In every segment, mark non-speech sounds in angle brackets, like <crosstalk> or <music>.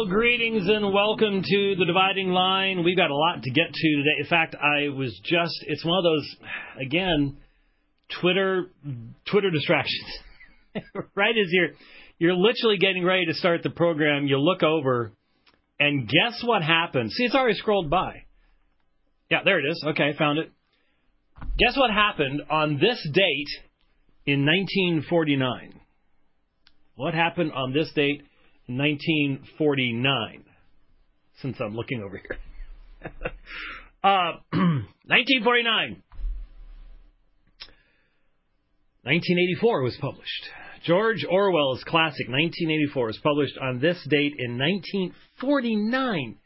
Well, greetings and welcome to the dividing line. We've got a lot to get to today. In fact, I was just it's one of those again, Twitter Twitter distractions. <laughs> right as you're you're literally getting ready to start the program, you look over and guess what happens? See, it's already scrolled by. Yeah, there it is. Okay, found it. Guess what happened on this date in 1949? What happened on this date 1949. Since I'm looking over here. <laughs> uh, <clears throat> 1949. 1984 was published. George Orwell's classic 1984 was published on this date in 1949.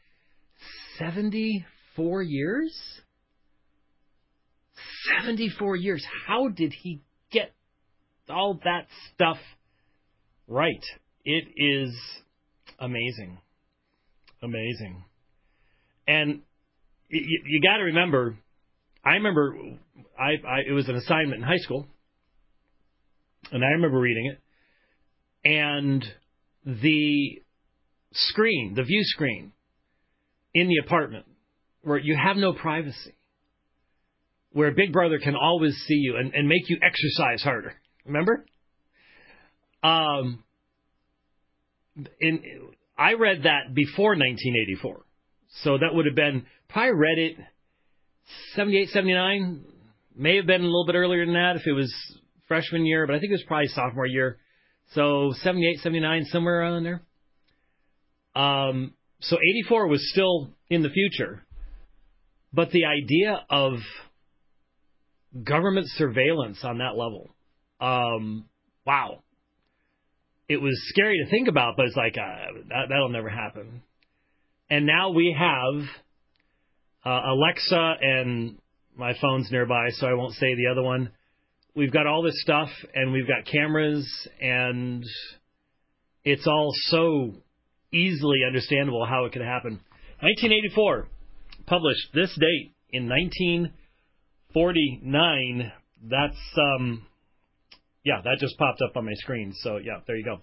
74 years? 74 years. How did he get all that stuff right? It is amazing. Amazing. And you, you got to remember, I remember I, I, it was an assignment in high school, and I remember reading it, and the screen, the view screen in the apartment, where you have no privacy, where Big Brother can always see you and, and make you exercise harder. Remember? Um, in I read that before 1984. So that would have been probably read it 78, 79. May have been a little bit earlier than that if it was freshman year, but I think it was probably sophomore year. So 78, 79, somewhere around there. Um, so 84 was still in the future. But the idea of government surveillance on that level, um, wow it was scary to think about, but it's like uh, that, that'll never happen. And now we have uh, Alexa and my phone's nearby, so I won't say the other one. We've got all this stuff, and we've got cameras, and it's all so easily understandable how it could happen. 1984, published this date in 1949. That's um, yeah, that just popped up on my screen. So yeah, there you go.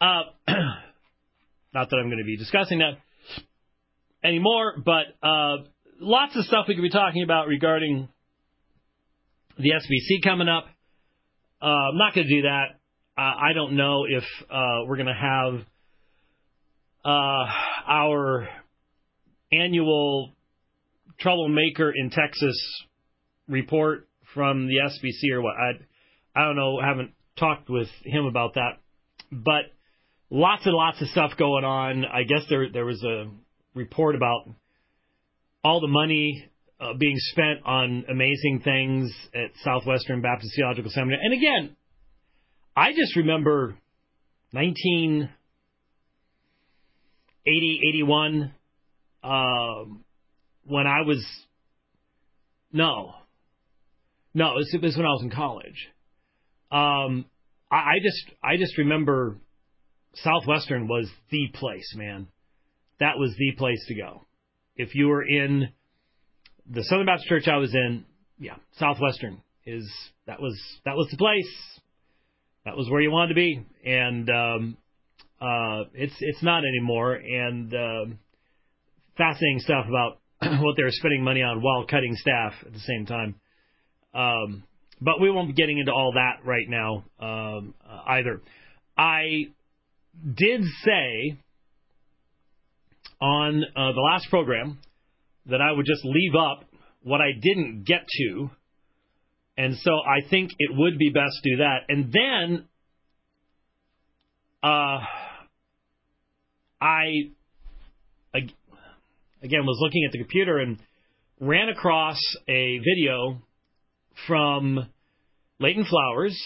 Uh, <clears throat> not that I'm going to be discussing that anymore, but uh, lots of stuff we could be talking about regarding the SBC coming up. Uh, I'm not going to do that. I don't know if uh, we're going to have uh, our annual troublemaker in Texas report from the SBC or what. I, I don't know, haven't talked with him about that, but lots and lots of stuff going on. I guess there there was a report about all the money uh, being spent on amazing things at Southwestern Baptist Theological Seminary. And again, I just remember 1980, 81, uh, when I was, no, no, it was, it was when I was in college. Um, I, I just I just remember Southwestern was the place, man. That was the place to go. If you were in the Southern Baptist Church I was in, yeah, Southwestern is that was that was the place. That was where you wanted to be, and um, uh, it's it's not anymore. And uh, fascinating stuff about <clears throat> what they were spending money on while cutting staff at the same time. Um, but we won't be getting into all that right now um, uh, either. I did say on uh, the last program that I would just leave up what I didn't get to. And so I think it would be best to do that. And then uh, I, again, was looking at the computer and ran across a video from Leighton Flowers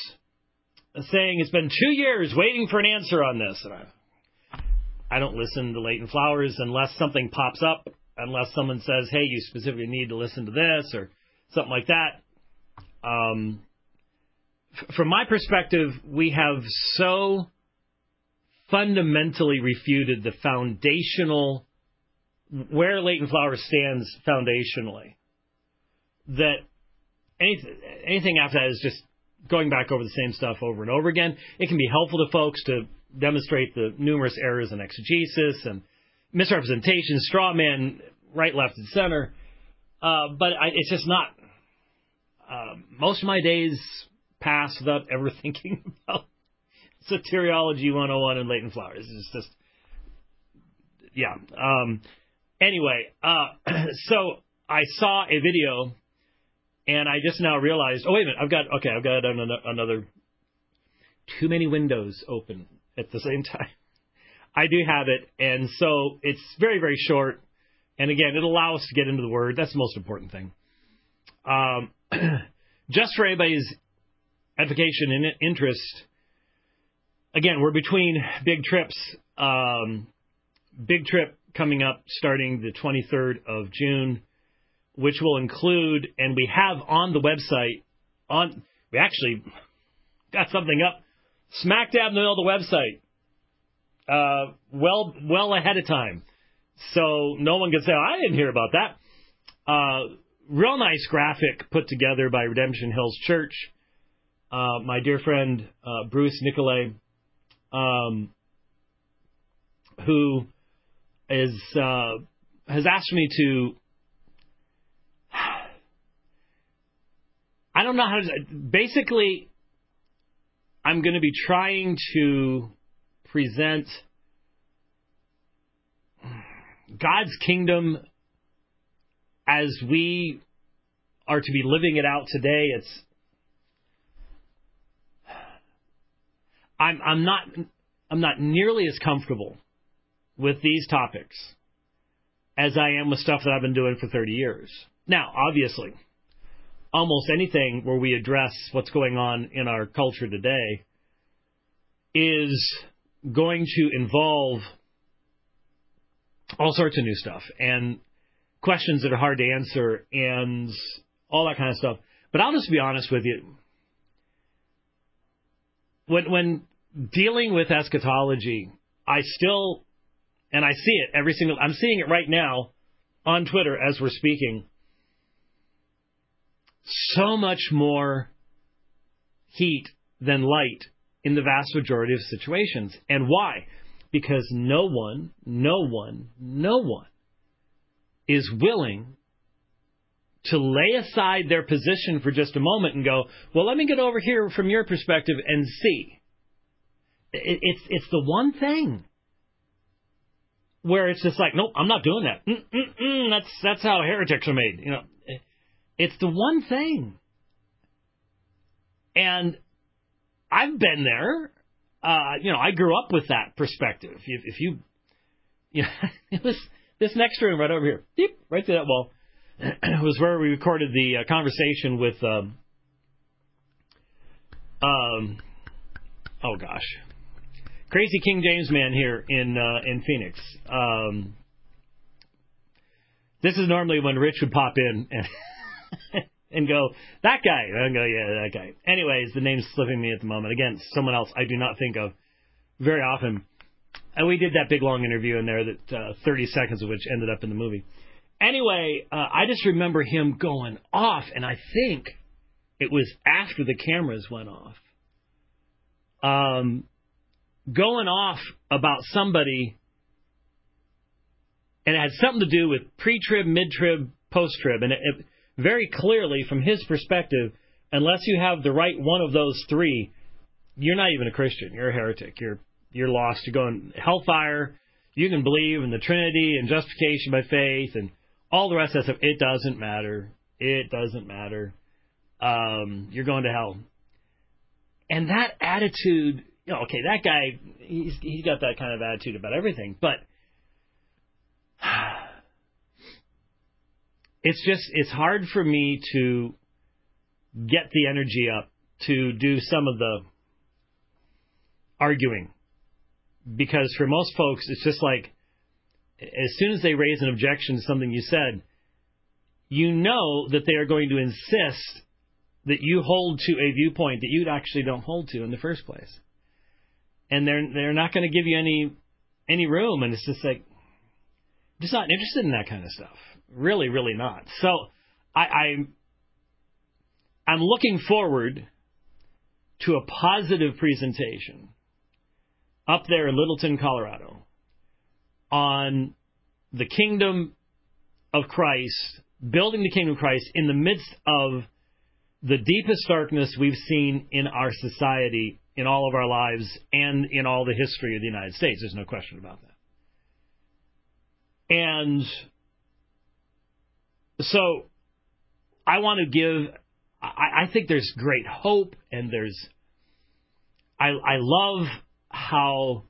saying it's been two years waiting for an answer on this. And I, I don't listen to Leighton Flowers unless something pops up, unless someone says, hey, you specifically need to listen to this or something like that. Um, f- from my perspective, we have so fundamentally refuted the foundational where Leighton Flowers stands foundationally that anything, anything after that is just going back over the same stuff over and over again. It can be helpful to folks to demonstrate the numerous errors in exegesis and misrepresentation, straw man, right, left, and center. Uh, but I, it's just not. Uh, most of my days pass without ever <laughs> thinking about soteriology 101 and Leighton Flowers. It's just, yeah. Um, anyway, uh, <clears throat> so I saw a video, and I just now realized. Oh wait a minute, I've got okay, I've got another too many windows open at the same <laughs> time. I do have it, and so it's very, very short. And again, it allows us to get into the word. That's the most important thing. Um, <clears throat> just for anybody's edification and interest, again, we're between big trips. Um, big trip coming up starting the 23rd of June, which will include, and we have on the website, on we actually got something up smack dab in the middle of the website uh, well well ahead of time, so no one can say oh, I didn't hear about that. Uh, real nice graphic put together by Redemption Hills Church. Uh, my dear friend uh, Bruce Nicolay, um, who is uh, has asked me to. I don't know how to. Basically, I'm going to be trying to present God's kingdom as we are to be living it out today. It's I'm I'm not I'm not nearly as comfortable with these topics as I am with stuff that I've been doing for 30 years. Now, obviously, almost anything where we address what's going on in our culture today is going to involve all sorts of new stuff and questions that are hard to answer and all that kind of stuff. But I'll just be honest with you. When when dealing with eschatology, I still and I see it every single I'm seeing it right now on Twitter as we're speaking. So much more heat than light in the vast majority of situations. And why? Because no one, no one, no one is willing to lay aside their position for just a moment and go, well, let me get over here from your perspective and see. it's it's the one thing where it's just like, nope, I'm not doing that. Mm-mm-mm, that's that's how heretics are made. You know, it's the one thing. And I've been there. Uh, you know, I grew up with that perspective. If, if you, <laughs> you know, this this next room right over here, deep, right through that wall, <clears throat> was where we recorded the uh, conversation with, um, um, oh gosh, crazy King James man here in uh, in Phoenix. Um, this is normally when Rich would pop in and <laughs> and go, that guy. And go, yeah, that guy. Anyways, the name's slipping me at the moment. Again, someone else I do not think of very often. And we did that big long interview in there that uh, 30 seconds of which ended up in the movie. Anyway, uh, I just remember him going off, and I think it was after the cameras went off. Um, going off about somebody, and it had something to do with pre-trib, mid-trib, post-trib, and it, it very clearly from his perspective, unless you have the right one of those three, you're not even a Christian. You're a heretic. You're you're lost. You're going hellfire. You can believe in the Trinity and justification by faith and all the rest of that stuff. It doesn't matter. It doesn't matter. Um, you're going to hell. And that attitude, you know, okay, that guy, he's he's got that kind of attitude about everything, but <sighs> it's just it's hard for me to get the energy up to do some of the arguing. Because for most folks it's just like as soon as they raise an objection to something you said you know that they are going to insist that you hold to a viewpoint that you actually don't hold to in the first place. And they're they're not going to give you any any room and it's just like just not interested in that kind of stuff Really, really not. So I, I'm I'm looking forward to a positive presentation up there in Littleton, Colorado, on the kingdom of Christ, building the kingdom of Christ in the midst of the deepest darkness we've seen in our society, in all of our lives, and in all the history of the United States. There's no question about that. And so I want to give, I, I think there's great hope, and there's, I, I love how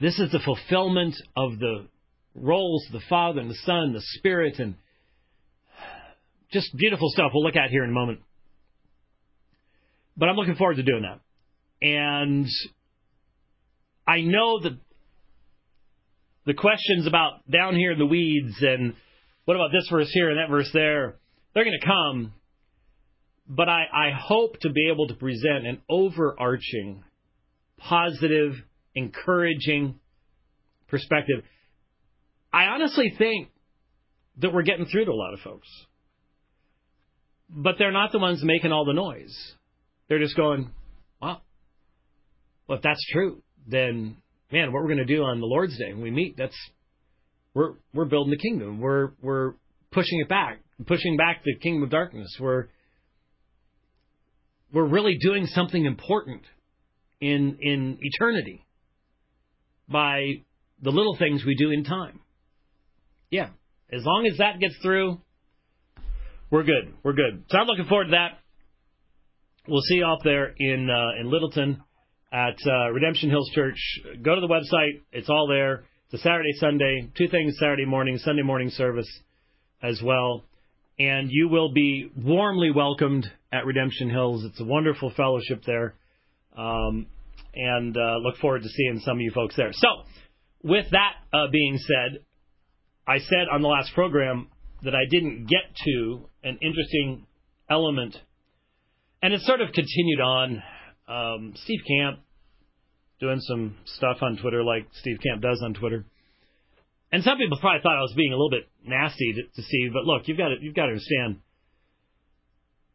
this is the fulfillment of the roles of the Father and the Son the Spirit and just beautiful stuff we'll look at here in a moment. But I'm looking forward to doing that. And I know that the questions about down here in the weeds and what about this verse here and that verse there, they're going to come. But I, I hope to be able to present an overarching, positive, encouraging perspective. I honestly think that we're getting through to a lot of folks. But they're not the ones making all the noise. They're just going, wow. Well, if that's true, then man, what we're going to do on the Lord's Day when we meet, that's we're we're building the kingdom. We're we're pushing it back, pushing back the kingdom of darkness. We're we're really doing something important in in eternity by the little things we do in time. Yeah, as long as that gets through, we're good. We're good. So I'm looking forward to that. We'll see you out there in uh, in Littleton at uh, Redemption Hills Church. Go to the website. It's all there. It's a Saturday, Sunday, two things Saturday morning, Sunday morning service as well. And you will be warmly welcomed at Redemption Hills. It's a wonderful fellowship there. Um, and uh, look forward to seeing some of you folks there. So, with that uh, being said, I said on the last program that I didn't get to an interesting element, and it sort of continued on. Um, Steve Camp doing some stuff on Twitter like Steve Camp does on Twitter. And some people probably thought I was being a little bit nasty to, to Steve, but look, you've got to you've got to understand.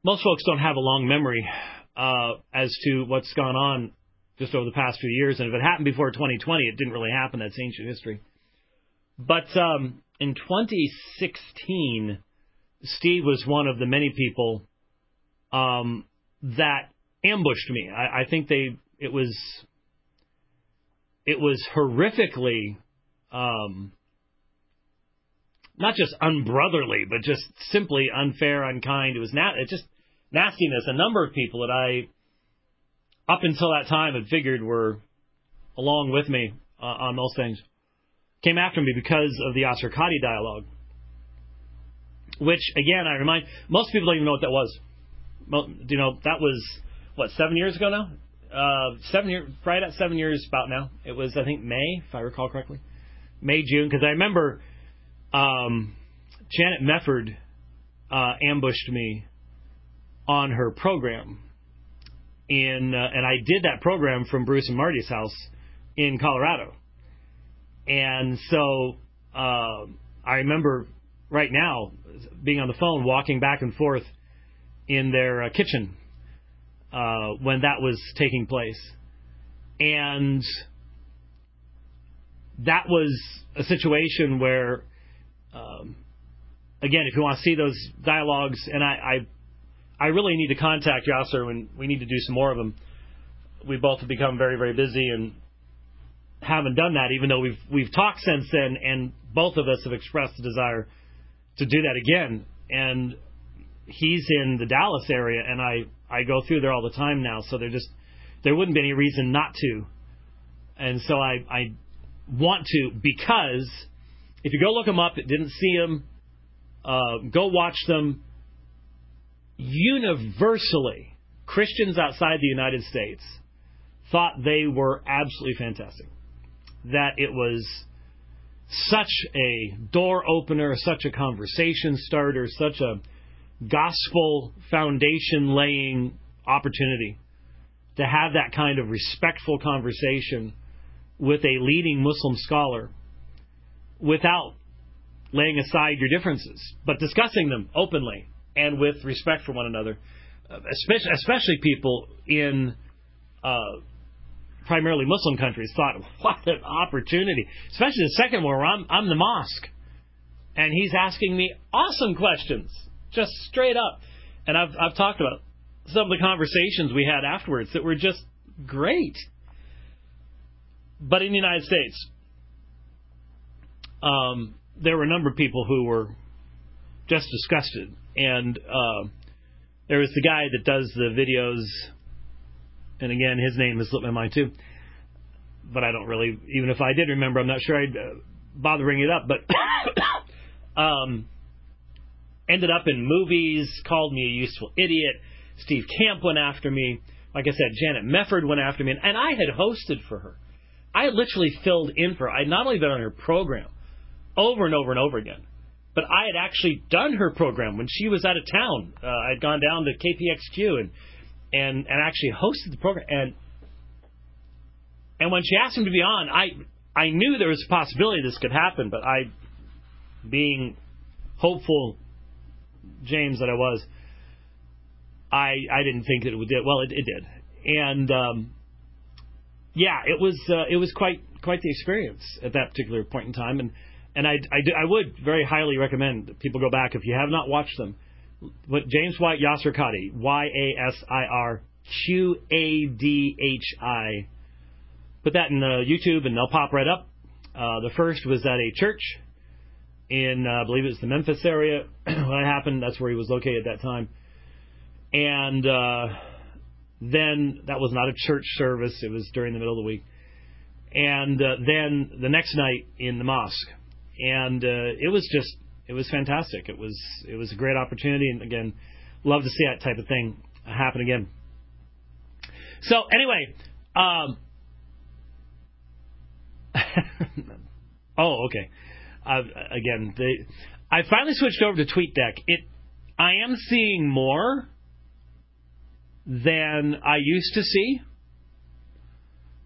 Most folks don't have a long memory uh, as to what's gone on just over the past few years. And if it happened before 2020, it didn't really happen. That's ancient history. But um, in 2016, Steve was one of the many people um, that ambushed me. I, I think they it was it was horrifically um, not just unbrotherly, but just simply unfair, unkind. It was not it just nastiness. A number of people that I up until that time had figured were along with me uh, on those things, came after me because of the Qadhi dialogue. Which, again, I remind most people don't even know what that was. You know, that was what seven years ago now. Uh, seven years, right at seven years about now. It was, I think, May, if I recall correctly, May June, because I remember um, Janet Mefford uh, ambushed me on her program in, uh, and I did that program from Bruce and Marty's house in Colorado. And so uh, I remember right now being on the phone, walking back and forth in their uh, kitchen uh, when that was taking place, and that was a situation where, um, again, if you want to see those dialogues, and I, I I really need to contact Yasir and we need to do some more of them. We both have become very, very busy and haven't done that, even though we've we've talked since then, and both of us have expressed a desire to do that again. And he's in the Dallas area, and I I go through there all the time now, so there just there wouldn't be any reason not to. And so I I want to because if you go look them up, it didn't see them, uh, go watch them universally, Christians outside the United States thought they were absolutely fantastic. That it was such a door opener, such a conversation starter, such a gospel foundation laying opportunity to have that kind of respectful conversation with a leading Muslim scholar without laying aside your differences, but discussing them openly and with respect for one another, especially, especially people in uh, primarily Muslim countries thought, <laughs> what an opportunity, especially the second one where I'm, I'm the mosque. And he's asking me awesome questions, just straight up. And I've, I've talked about some of the conversations we had afterwards that were just great. But in the United States, um, there were a number of people who were just disgusted. And uh, there was the guy that does the videos, and again, his name has slipped my mind too. But I don't really, even if I did remember, I'm not sure I'd bother bringing it up. But <coughs> um, ended up in movies, called me a useful idiot. Steve Camp went after me. Like I said, Janet Mefford went after me, and I had hosted for her. I had literally filled in for her. I had not only been on her program over and over and over again, but I had actually done her program when she was out of town. Uh, I'd gone down to KPXQ and and and actually hosted the program. And and when she asked him to be on, I I knew there was a possibility this could happen, but I, being hopeful, James that I was, I I didn't think that it would do well. It, it did, and um, yeah, it was uh, it was quite quite the experience at that particular point in time, and and I I, do, I would very highly recommend that people go back if you have not watched them. But James White Yasir Qadhi, Y A S I R Q A D H I. Put that in uh, YouTube and they'll pop right up. Uh, the first was at a church in, uh, I believe it was the Memphis area. <clears throat> when it happened, that's where he was located at that time. And uh, then that was not a church service, it was during the middle of the week. And uh, then the next night in the mosque. And uh, it was just, it was fantastic. It was, it was a great opportunity. And again, love to see that type of thing happen again. So, anyway, um, <laughs> oh, okay. Uh, again, they, I finally switched over to TweetDeck. It, I am seeing more than I used to see,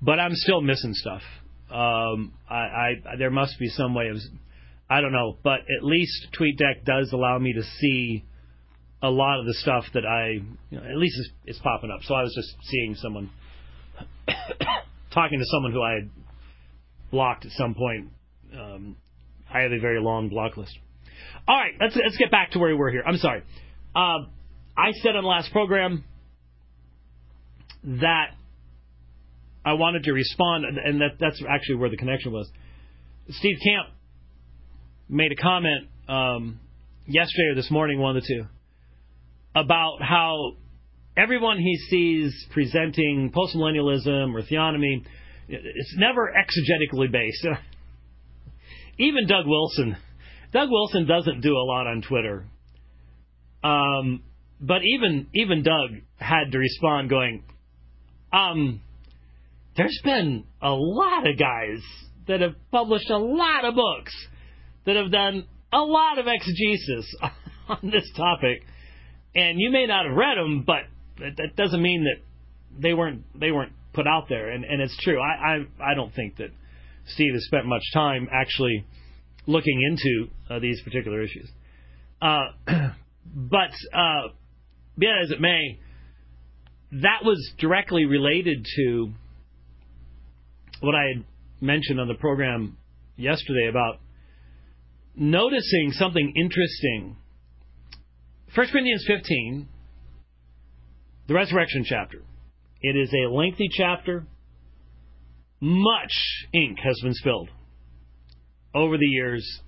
but I'm still missing stuff. Um, I, I there must be some way of, I don't know, but at least TweetDeck does allow me to see a lot of the stuff that I, you know, at least it's, it's popping up. So I was just seeing someone <coughs> talking to someone who I had blocked at some point. Um, I have a very long block list. All right, let's let's get back to where we were here. I'm sorry. Uh, I said on the last program that I wanted to respond, and that that's actually where the connection was. Steve Camp made a comment um, yesterday or this morning, one of the two, about how everyone he sees presenting postmillennialism or theonomy, it's never exegetically based. <laughs> Even Doug Wilson, Doug Wilson doesn't do a lot on Twitter. Um, but even even Doug had to respond, going, um, there's been a lot of guys that have published a lot of books that have done a lot of exegesis <laughs> on this topic, and you may not have read them, but that doesn't mean that they weren't they weren't put out there. And and it's true. I I, I don't think that Steve has spent much time actually looking into uh, these particular issues. Uh, <clears throat> but uh, be that as it may, that was directly related to what I had mentioned on the program yesterday about noticing something interesting. 1 Corinthians 15, the resurrection chapter. It is a lengthy chapter. Much ink has been spilled over the years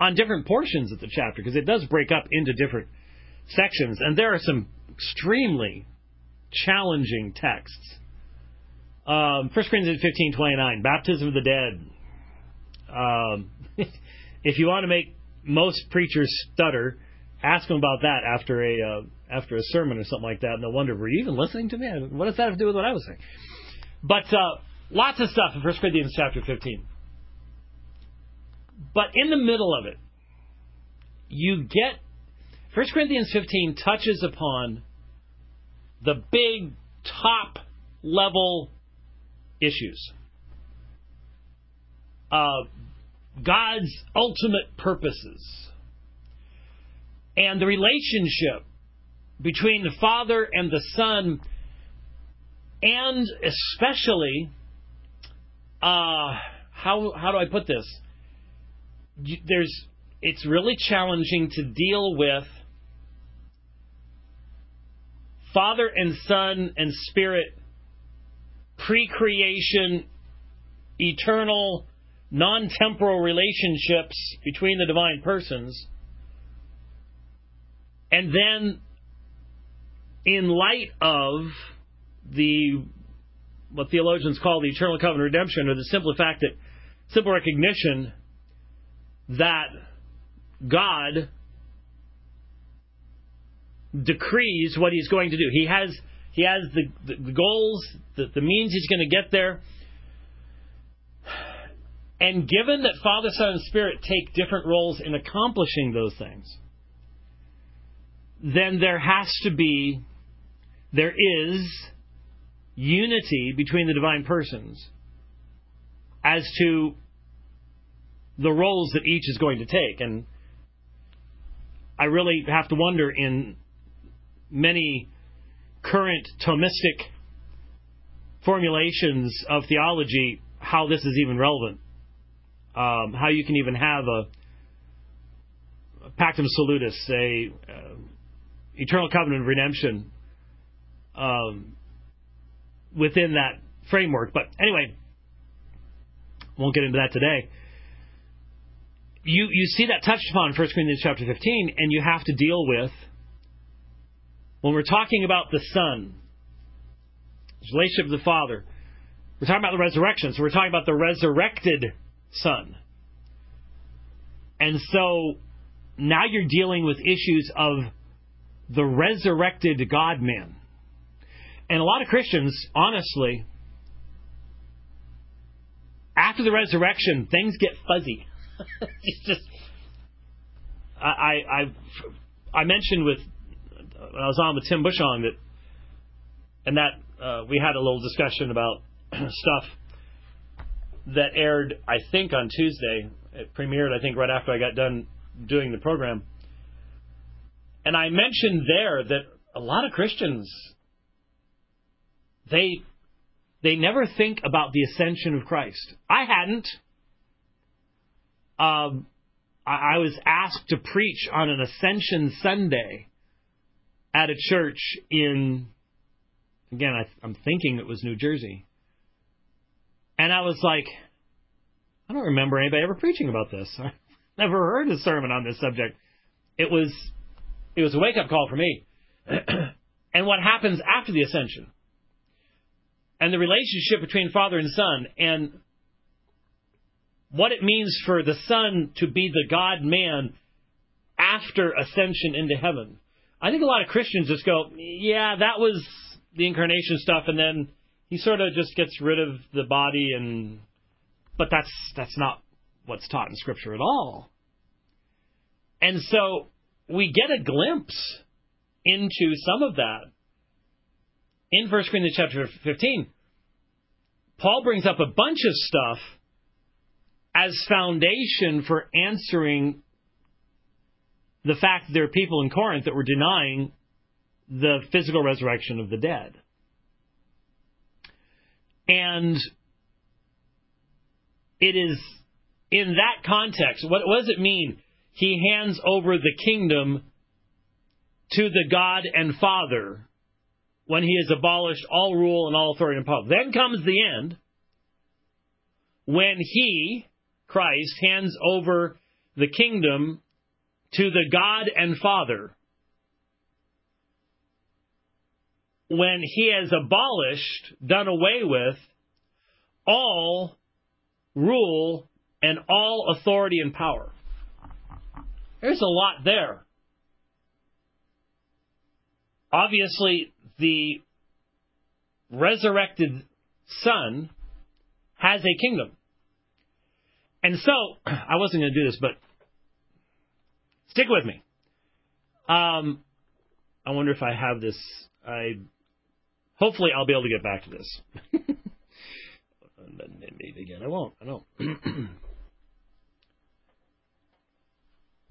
on different portions of the chapter because it does break up into different sections, and there are some extremely challenging texts. Um, 1 Corinthians 15 29, baptism of the dead. Um, <laughs> if you want to make most preachers stutter, ask them about that after a uh, after a sermon or something like that, No wonder, were you even listening to me? What does that have to do with what I was saying? But uh, lots of stuff in 1 Corinthians chapter 15. But in the middle of it, you get 1 Corinthians 15 touches upon the big top level issues. Uh, God's ultimate purposes and the relationship between the Father and the Son and especially, uh, how how do I put this? There's it's really challenging to deal with Father and Son and Spirit pre-creation eternal non-temporal relationships between the divine persons and then in light of the what theologians call the eternal covenant redemption, or the simple fact that simple recognition that God decrees what He's going to do. He has He has the the, goals, the, the means He's going to get there. And given that Father, Son, and Spirit take different roles in accomplishing those things, then there has to be, there is unity between the divine persons as to the roles that each is going to take. And I really have to wonder in many current Thomistic formulations of theology how this is even relevant. Um, how you can even have a, pactum salutis, a uh, eternal covenant of redemption um, within that framework. But anyway, won't get into that today. You you see that touched upon in 1 Corinthians chapter 15, and you have to deal with when we're talking about the Son, his relationship with the Father. We're talking about the resurrection, so we're talking about the resurrected Son. And so now you're dealing with issues of the resurrected God man. And a lot of Christians, honestly, after the resurrection, things get fuzzy. <laughs> it's just, I, I, I mentioned with, when I was on with Tim Bushong that, and that uh, we had a little discussion about <clears throat> stuff that aired, I think, on Tuesday. It premiered, I think, right after I got done doing the program. And I mentioned there that a lot of Christians they they never think about the ascension of Christ. I hadn't. Um, I, I was asked to preach on an Ascension Sunday at a church in, again, I, I'm thinking it was New Jersey. And I was like, I don't remember anybody ever preaching about this. <laughs> I never heard a sermon on this subject. It was it was a wake up call for me. <clears throat> and what happens after the ascension? And the relationship between father and son and what it means for the son to be the God man after ascension into heaven. I think a lot of Christians just go, yeah, that was the incarnation stuff and then he sort of just gets rid of the body and but that's that's not what's taught in scripture at all. And so we get a glimpse into some of that in 1 Corinthians chapter 15. Paul brings up a bunch of stuff as foundation for answering the fact that there are people in Corinth that were denying the physical resurrection of the dead. And it is in that context, what, what does it mean he hands over the kingdom to the God and Father when he has abolished all rule and all authority and power. Then comes the end when he, Christ, hands over the kingdom to the God and Father. When he has abolished, done away with, all rule and all authority and power. There's a lot there. Obviously, the resurrected Son has a kingdom. And so, <clears throat> I wasn't going to do this, but stick with me. Um, I wonder if I have this. I hopefully I'll be able to get back to this. <laughs> Maybe again, I won't. I don't. <clears throat>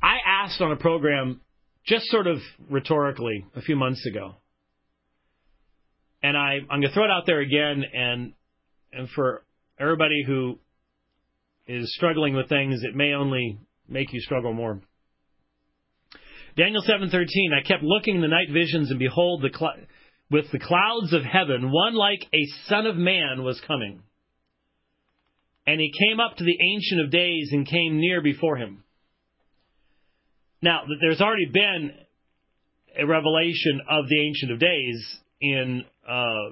I asked on a program, just sort of rhetorically, a few months ago, And I, I'm going to throw it out there again, and and for everybody who is struggling with things, it may only make you struggle more. Daniel 7:13 I kept looking in the night visions and behold the cl- with the clouds of heaven one like a son of man was coming. And he came up to the ancient of days and came near before him. Now, there's already been a revelation of the ancient of days in uh,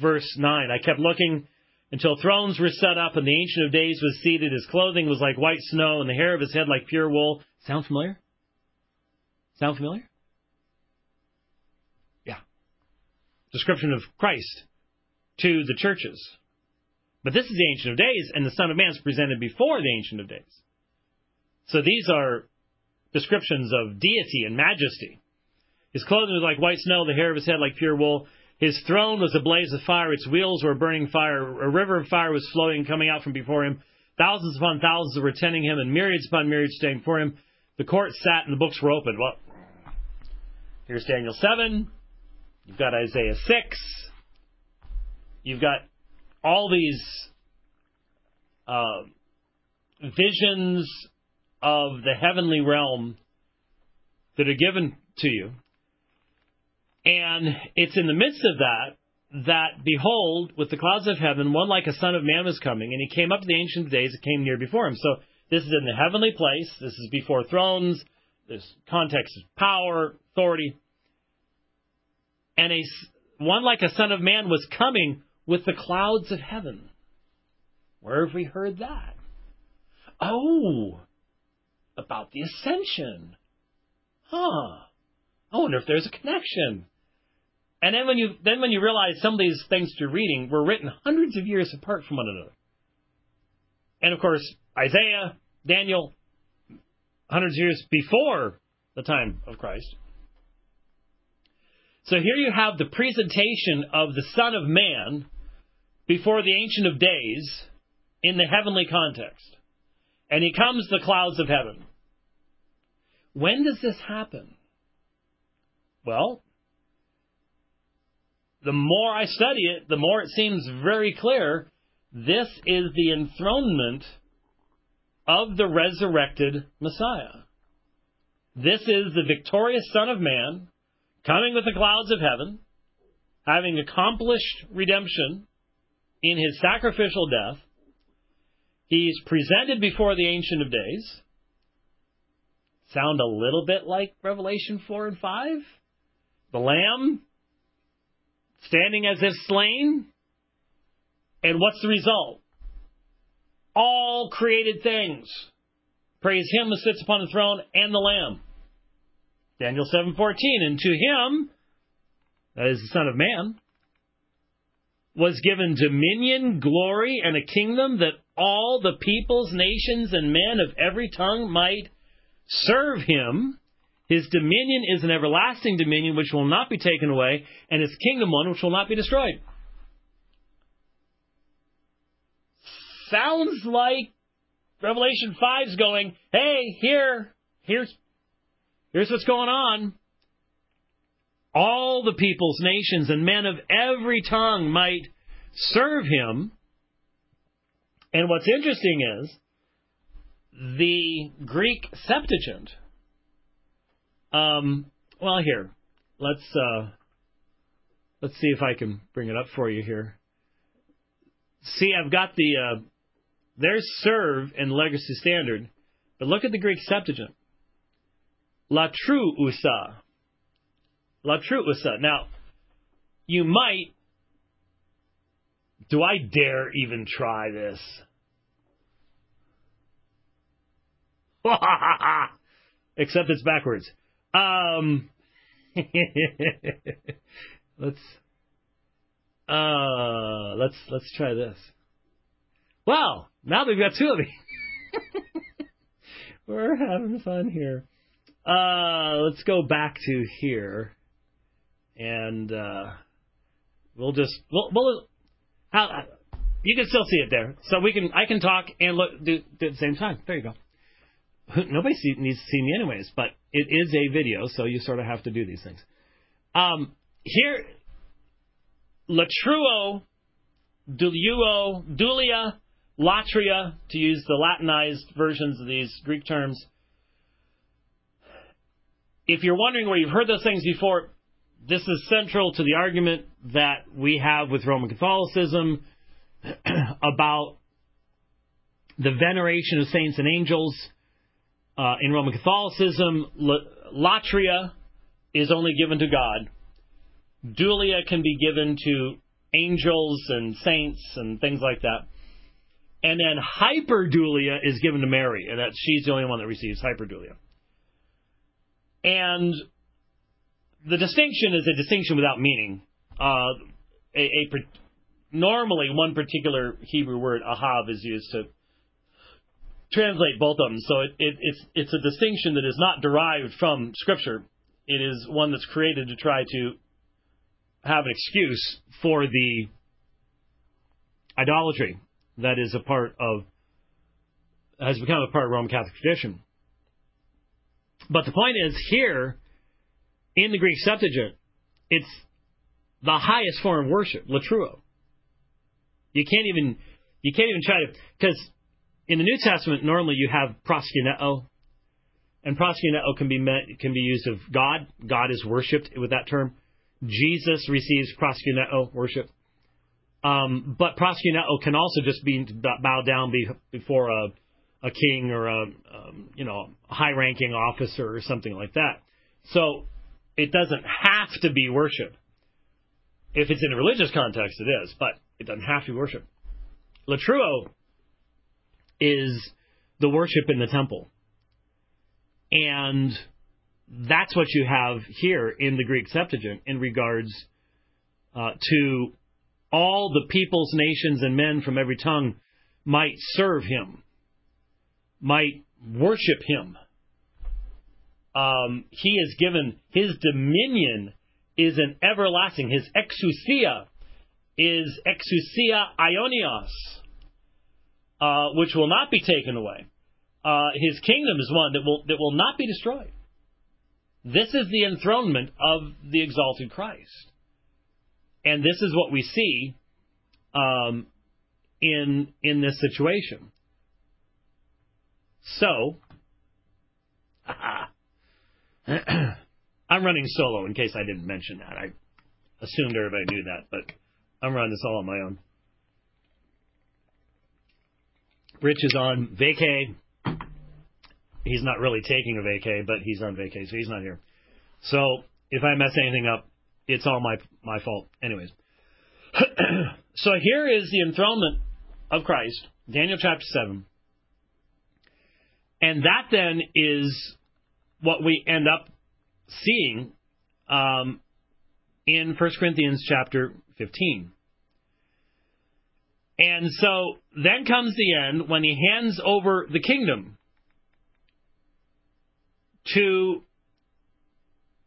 verse 9. I kept looking until thrones were set up and the Ancient of Days was seated. His clothing was like white snow and the hair of his head like pure wool. Sound familiar? Sound familiar? Yeah. Description of Christ to the churches. But this is the Ancient of Days, and the Son of Man is presented before the Ancient of Days. So these are descriptions of deity and majesty. His clothing was like white snow, the hair of his head like pure wool. His throne was a blaze of fire. Its wheels were burning fire. A river of fire was flowing, coming out from before him. Thousands upon thousands were attending him, and myriads upon myriads staying for him. The court sat, and the books were opened. Well, here's Daniel 7. You've got Isaiah 6. You've got all these uh, visions of the heavenly realm that are given to you. And it's in the midst of that that behold, with the clouds of heaven, one like a son of man was coming, and he came up to the ancient days and came near before him. So this is in the heavenly place. This is before thrones. This context is power, authority. And a one like a son of man was coming with the clouds of heaven. Where have we heard that? Oh, about the ascension. Huh. I wonder if there's a connection. And then when you then when you realize some of these things you're reading were written hundreds of years apart from one another. And of course, Isaiah, Daniel, hundreds of years before the time of Christ. So here you have the presentation of the Son of Man before the Ancient of Days in the heavenly context. And he comes the clouds of heaven. When does this happen? Well, the more I study it, the more it seems very clear this is the enthronement of the resurrected Messiah. This is the victorious Son of Man coming with the clouds of heaven, having accomplished redemption in his sacrificial death. He's presented before the Ancient of Days. Sound a little bit like Revelation 4 and 5? The Lamb standing as if slain. And what's the result? All created things praise him who sits upon the throne and the Lamb. Daniel 7:14 and to him that is the son of man was given dominion, glory and a kingdom that all the peoples, nations and men of every tongue might serve him. His dominion is an everlasting dominion which will not be taken away, and his kingdom one which will not be destroyed. Sounds like Revelation 5 is going, hey, here, here's, here's what's going on. All the peoples, nations, and men of every tongue might serve him. And what's interesting is the Greek Septuagint um, well, here, let's uh, let's see if I can bring it up for you here. See, I've got the uh, there's serve in Legacy Standard, but look at the Greek Septuagint. Latruusa. Latruusa. Now, you might. Do I dare even try this? <laughs> Except it's backwards. Um, <laughs> let's uh let's let's try this. Well, now we've got two of you. <laughs> We're having fun here. Uh, let's go back to here, and uh, we'll just we'll, we'll how you can still see it there, so we can I can talk and look do, do at the same time. There you go. Nobody see, needs to see me anyways, but it is a video, so you sort of have to do these things. Um, here, latreuo, douleuo, dulia, latria, to use the Latinized versions of these Greek terms. If you're wondering where you've heard those things before, this is central to the argument that we have with Roman Catholicism <clears throat> about the veneration of saints and angels. Uh, in Roman Catholicism, latria is only given to God. Dulia can be given to angels and saints and things like that. And then hyperdulia is given to Mary, and that she's the only one that receives hyperdulia. And the distinction is a distinction without meaning. Uh, a, a, normally, one particular Hebrew word, ahav, is used to translate both of them. So it, it, it's it's a distinction that is not derived from Scripture. It is one that's created to try to have an excuse for the idolatry that is a part of has become a part of Roman Catholic tradition. But the point is here in the Greek Septuagint, it's the highest form of worship, latreuo. You can't even you can't even try to because in the New Testament normally you have proskuneo, and proskuneo can be met can be used of God. God is worshipped with that term. Jesus receives proskuneo worship. Um, but proskuneo can also just be bow down before a, a king or a um, you know high-ranking officer or something like that. So it doesn't have to be worship. If it's in a religious context, it is, but it doesn't have to be worship. Latreuo is the worship in the temple. And that's what you have here in the Greek Septuagint in regards uh, to all the peoples, nations, and men from every tongue might serve him, might worship him. Um, he is given his dominion is an everlasting. His exousia is exousia aionios, uh, which will not be taken away. Uh, his kingdom is one that will that will not be destroyed. This is the enthronement of the exalted Christ. And this is what we see um, in in this situation. So, <clears throat> I'm running solo in case I didn't mention that. I assumed everybody knew that, but I'm running this all on my own. Rich is on vacay. He's not really taking a vacay, but he's on vacay, so he's not here. So if I mess anything up, it's all my my fault. Anyways, <clears throat> so here is the enthronement of Christ, Daniel chapter seven, and that then is what we end up seeing um, in 1 Corinthians chapter 15. And so then comes the end when he hands over the kingdom to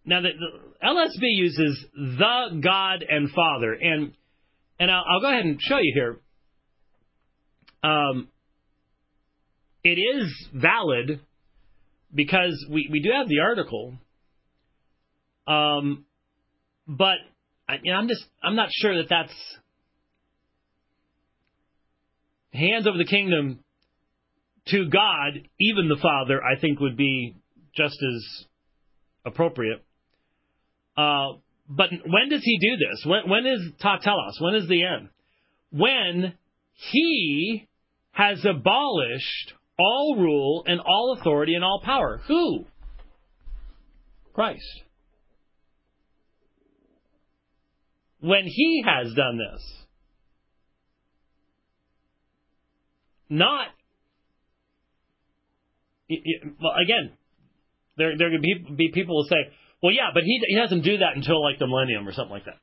now the, the LSB uses the God and Father, and and I'll, I'll go ahead and show you here. Um, it is valid because we, we do have the article, um, but I, you know, I'm just I'm not sure that that's hands over the kingdom to God, even the Father. I think would be just as appropriate. Uh, but when does he do this? When, when is ta telos? When is the end? When he has abolished all rule and all authority and all power. Who? Christ. When he has done this, not well, again, there there could be, be people who say, well, yeah, but he he doesn't do that until like the millennium or something like that.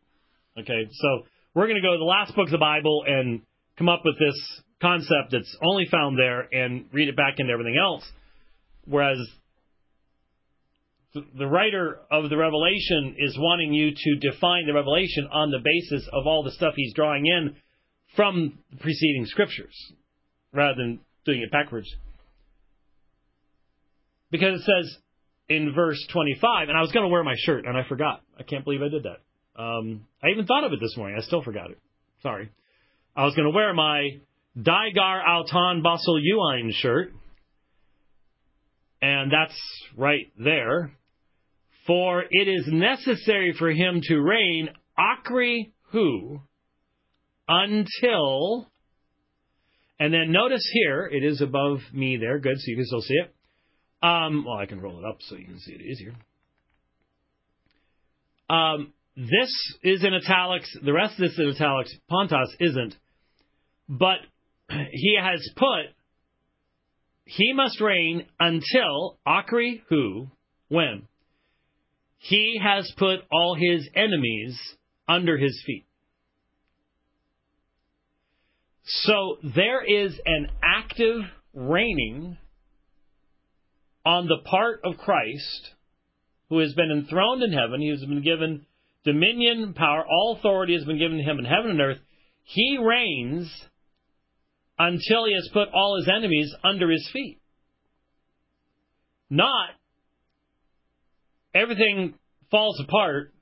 Okay, so we're going to go to the last book of the Bible and come up with this concept that's only found there and read it back into everything else. Whereas the writer of the Revelation is wanting you to define the Revelation on the basis of all the stuff he's drawing in from the preceding scriptures rather than doing it backwards. Because it says in verse 25, and I was going to wear my shirt and I forgot. I can't believe I did that. Um, I even thought of it this morning. I still forgot it. Sorry. I was going to wear my dei gar auton basileuein shirt. And that's right there. For it is necessary for him to reign achri hou until. And then notice here, it is above me there. Good, so you can still see it. Um, well, I can roll it up so you can see it easier. Um, this is in italics. The rest of this is in italics. Pantas isn't. But he has put, he must reign until achri hou, when? He has put all his enemies under his feet. So there is an active reigning on the part of Christ who has been enthroned in heaven. He has been given dominion, power, all authority has been given to him in heaven and earth. He reigns until he has put all his enemies under his feet. Not everything falls apart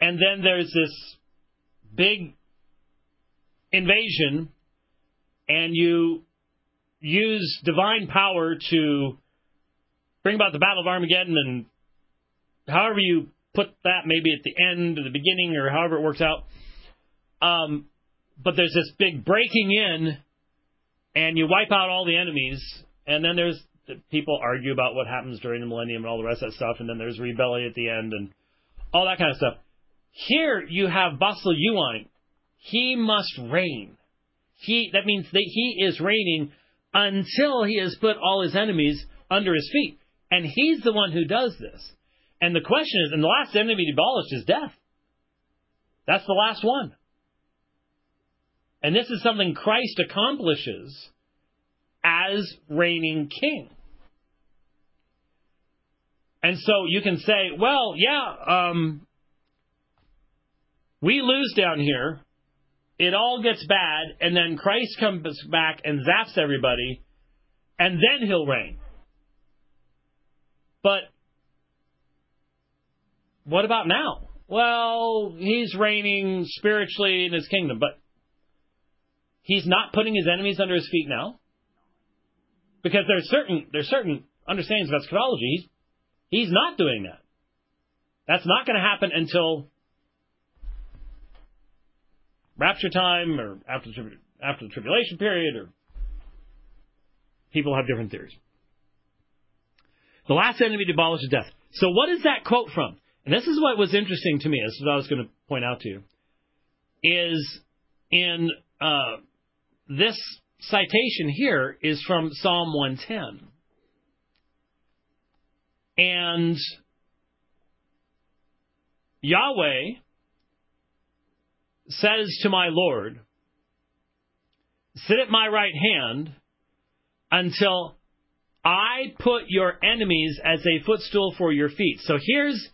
and then there's this big invasion and you use divine power to bring about the battle of Armageddon and however you put that maybe at the end or the beginning or however it works out. Um, but there's this big breaking in, and you wipe out all the enemies, and then there's people argue about what happens during the millennium and all the rest of that stuff, and then there's rebellion at the end and all that kind of stuff. Here you have basileuein. He must reign. He that means that he is reigning until he has put all his enemies under his feet. And he's the one who does this. And the question is, and the last enemy abolished is death. That's the last one. And this is something Christ accomplishes as reigning king. And so you can say, well, yeah, um, we lose down here. It all gets bad, and then Christ comes back and zaps everybody, and then he'll reign. But what about now? Well, he's reigning spiritually in his kingdom, but he's not putting his enemies under his feet now. Because there's certain there's certain understandings of eschatology. He's, he's not doing that. That's not going to happen until rapture time or after the, after the tribulation period or people have different theories. The last enemy to abolish is death. So what is that quote from? And this is what was interesting to me. This is what I was going to point out to you. Is in uh, this citation here is from Psalm 110. And Yahweh says to my Lord, Sit at my right hand until I put your enemies as a footstool for your feet. So here's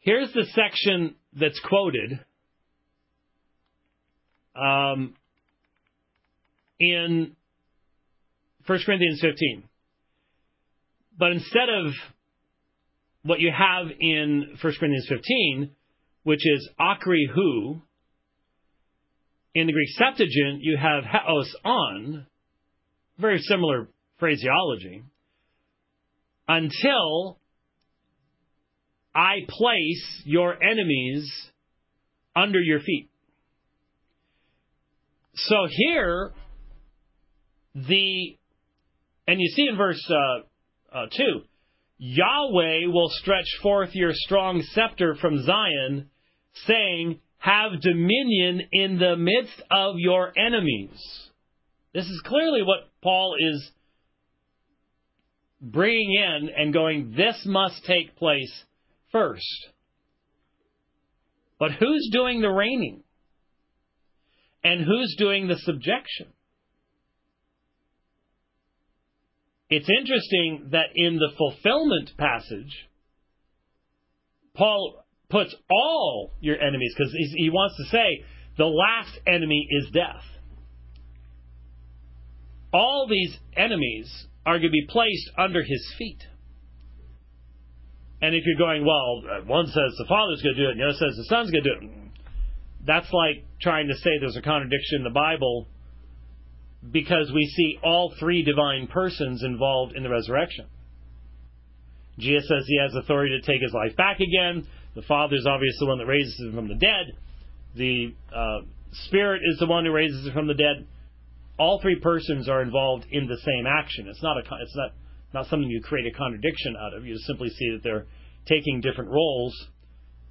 here's the section that's quoted um, in 1 Corinthians 15. But instead of what you have in 1 Corinthians 15, which is achri hou, in the Greek Septuagint, you have heos on, very similar phraseology, until I place your enemies under your feet. So here, the, and you see in verse uh, uh, 2, Yahweh will stretch forth your strong scepter from Zion, saying, Have dominion in the midst of your enemies. This is clearly what Paul is bringing in and going, this must take place first. But who's doing the reigning? And who's doing the subjection? It's interesting that in the fulfillment passage, Paul puts all your enemies, because he wants to say the last enemy is death all these enemies are going to be placed under his feet. And if you're going, well, one says the Father's going to do it, and the other says the Son's going to do it, that's like trying to say there's a contradiction in the Bible because we see all three divine persons involved in the resurrection. Jesus says he has authority to take his life back again. The Father is obviously the one that raises him from the dead. The uh, Spirit is the one who raises him from the dead. All three persons are involved in the same action. It's not a it's not not something you create a contradiction out of. You just simply see that they're taking different roles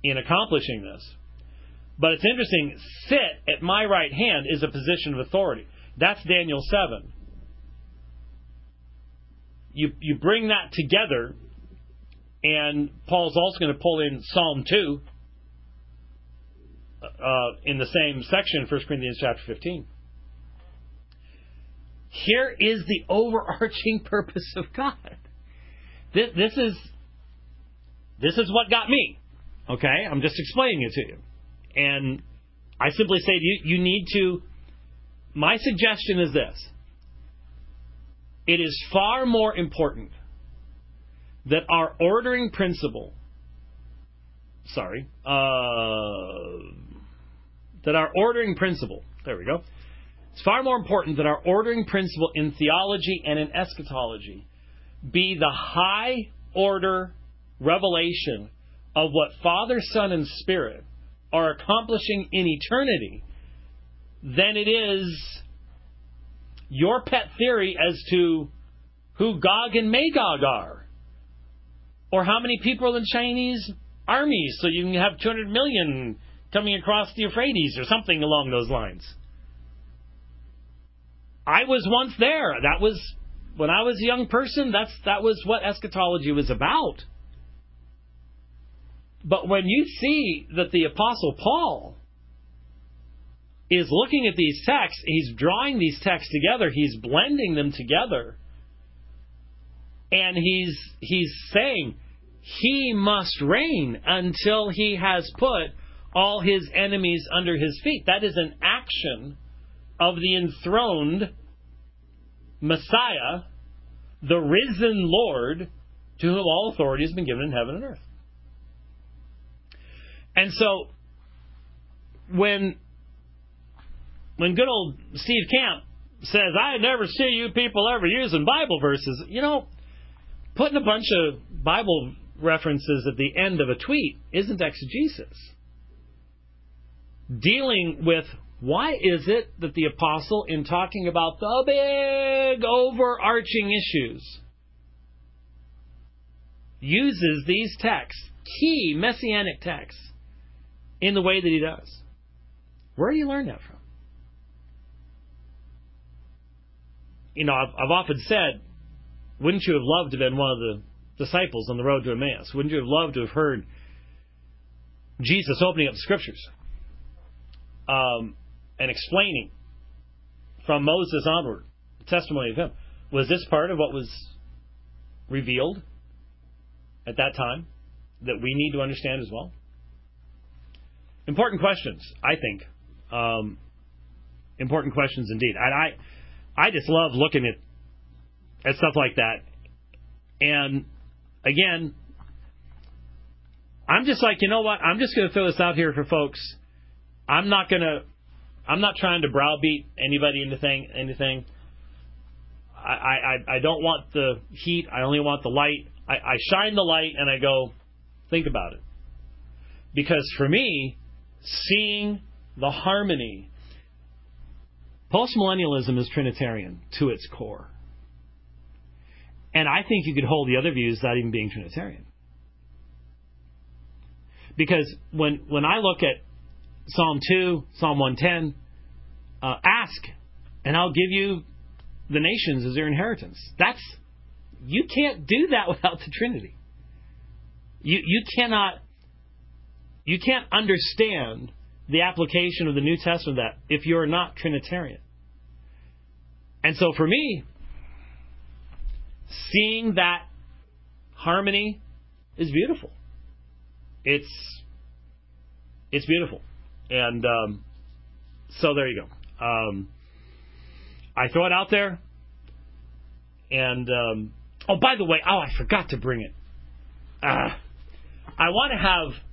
in accomplishing this. But it's interesting. Sit at my right hand is a position of authority. That's Daniel seven. You you bring that together, and Paul's also going to pull in Psalm two uh, in the same section, 1 Corinthians chapter 15. Here is the <laughs> overarching purpose of God. This, this is this is what got me. Okay, I'm just explaining it to you, and I simply say to you, you need to. My suggestion is this: it is far more important that our ordering principle. Sorry, uh, that our ordering principle, there we go, it's far more important that our ordering principle in theology and in eschatology be the high order revelation of what Father, Son, and Spirit are accomplishing in eternity than it is your pet theory as to who Gog and Magog are, or how many people in Chinese armies so you can have 200 million coming across the Euphrates or something along those lines. I was once there. That was when I was a young person, that's that was what eschatology was about. But when you see that the apostle Paul is looking at these texts, he's drawing these texts together, he's blending them together. And he's he's saying he must reign until he has put all his enemies under his feet. That is an action of the enthroned Messiah, the risen Lord, to whom all authority has been given in heaven and earth. And so, when when good old Steve Camp says, "I never see you people ever using Bible verses," you know, putting a bunch of Bible references at the end of a tweet isn't exegesis dealing with why is it that the apostle, in talking about the big overarching issues, uses these texts, key messianic texts, in the way that he does? Where do you learn that from? You know, I've, I've often said, wouldn't you have loved to have been one of the disciples on the road to Emmaus? Wouldn't you have loved to have heard Jesus opening up the scriptures? um, and explaining from Moses onward, the testimony of him. Was this part of what was revealed at that time that we need to understand as well? Important questions, I think. Um, important questions indeed. And I, I just love looking at at stuff like that. And again, I'm just like, you know what? I'm just going to throw this out here for folks I'm not gonna. I'm not trying to browbeat anybody into thing, anything. I, I, I don't want the heat. I only want the light. I, I shine the light and I go, think about it. Because for me, seeing the harmony, postmillennialism is Trinitarian to its core. And I think you could hold the other views without even being Trinitarian. Because when when I look at Psalm 2, Psalm 110. Uh, ask, and I'll give you the nations as your inheritance. That's you can't do that <laughs> without the Trinity. You you cannot you can't understand the application of the New Testament that if you're not Trinitarian. And so for me, seeing that harmony is beautiful. It's it's beautiful. And um, so there you go. Um, I throw it out there. And um, oh, by the way, oh, I forgot to bring it. Ah, I want to have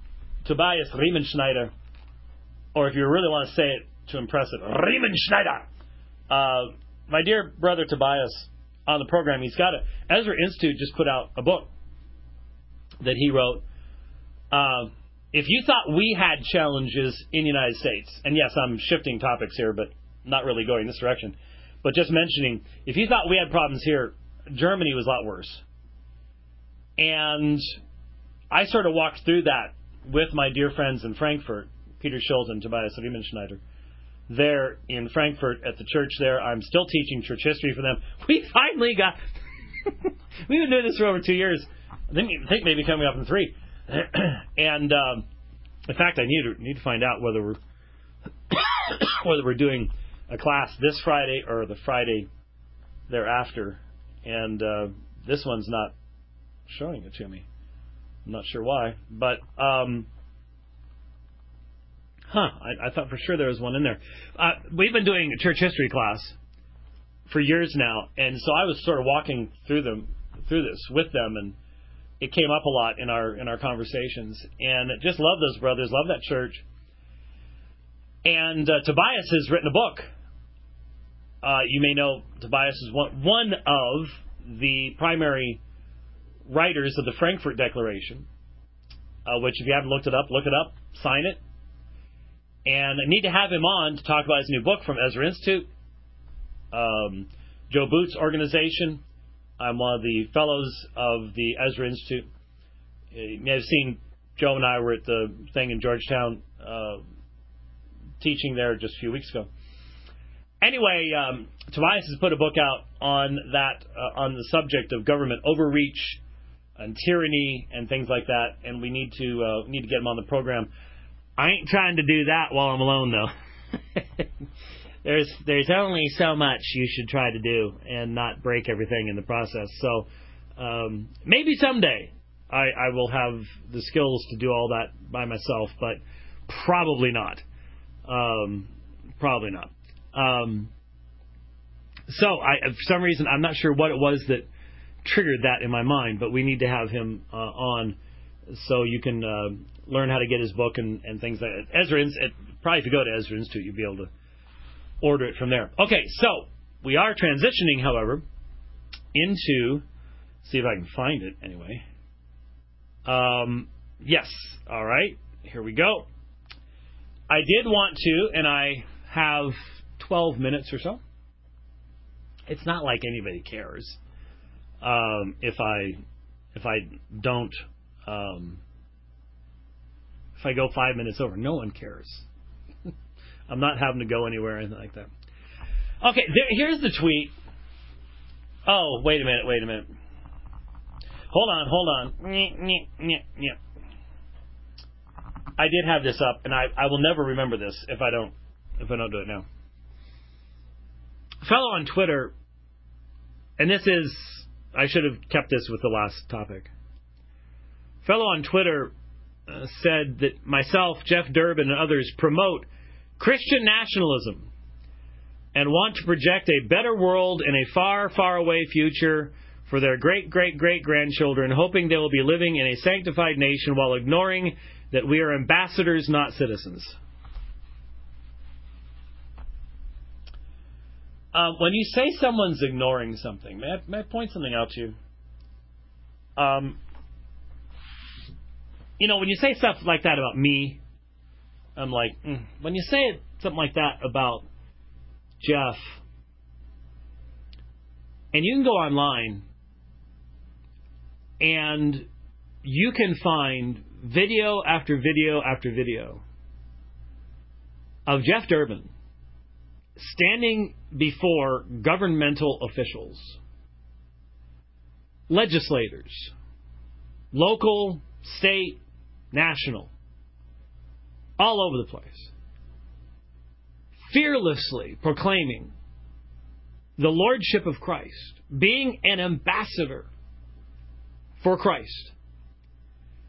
Tobias Riemenschneider, or if you really want to say it to impress it, Riemenschneider. Uh, my dear brother Tobias on the program. He's got a Ezra Institute just put out a book that he wrote. Uh, if you thought we had challenges in the United States, and yes, I'm shifting topics here, but not really going this direction, but just mentioning, if you thought we had problems here, Germany was a lot worse. And I sort of walked through that with my dear friends in Frankfurt, Peter Schultz and Tobias Riemenschneider there in Frankfurt at the church there. I'm still teaching church history for them. <laughs> We finally got. <laughs> We've been doing this for over two years. I think, I think maybe coming up in three. <clears throat> and um, in fact, I need to need to find out whether we're <coughs> whether we're doing a class this Friday or the Friday thereafter. And uh, this one's not showing it to me. I'm not sure why, but um, Huh, I, I thought for sure there was one in there. Uh, we've been doing a church history class for years now, and so I was sort of walking through them through this with them, and it came up a lot in our in our conversations. And just love those brothers, love that church. And uh, Tobias has written a book. Uh, you may know Tobias is one one of the primary writers of the Frankfurt Declaration, uh, which if you haven't looked it up, look it up, sign it, and I need to have him on to talk about his new book from Ezra Institute, um, Joe Boot's organization. I'm one of the fellows of the Ezra Institute. You may have seen Joe and I were at the thing in Georgetown uh, teaching there just a few weeks ago. Anyway, um, Tobias has put a book out on that uh, on the subject of government overreach and tyranny and things like that, and we need to uh, need to get him on the program. I ain't trying to do that while I'm alone though. <laughs> there's there's only so much you should try to do and not break everything in the process. So um, maybe someday I, I will have the skills to do all that by myself, but probably not. Um, probably not. Um, so I, for some reason, I'm not sure what it was that triggered that in my mind, but we need to have him uh, on so you can uh, learn how to get his book and, and things like that. Ezra, probably if you go to Ezra Institute, you'll be able to order it from there. Okay, so we are transitioning, however, into see if I can find it anyway. Um, yes, all right, here we go. I did want to, and I have 12 minutes or so. It's not like anybody cares um, if I if I don't um, if I go five minutes over, no one cares. <laughs> I'm not having to go anywhere or anything like that. Okay, there, here's the tweet. Oh, wait a minute, wait a minute. Hold on, hold on. I did have this up, and I, I will never remember this if I don't if I don't do it now. A fellow on Twitter, and this is I should have kept this with the last topic fellow on Twitter uh, said that myself, Jeff Durbin, and others promote Christian nationalism and want to project a better world in a far, far away future for their great, great, great grandchildren, hoping they will be living in a sanctified nation while ignoring that we are ambassadors, not citizens. Um, when you say someone's ignoring something, may I, may I point something out to you? Um, you know, when you say stuff like that about me, I'm like, mm. when you say something like that about Jeff, and you can go online and you can find video after video after video of Jeff Durbin standing before governmental officials, legislators, local, state, national, all over the place, fearlessly proclaiming the Lordship of Christ, being an ambassador for Christ,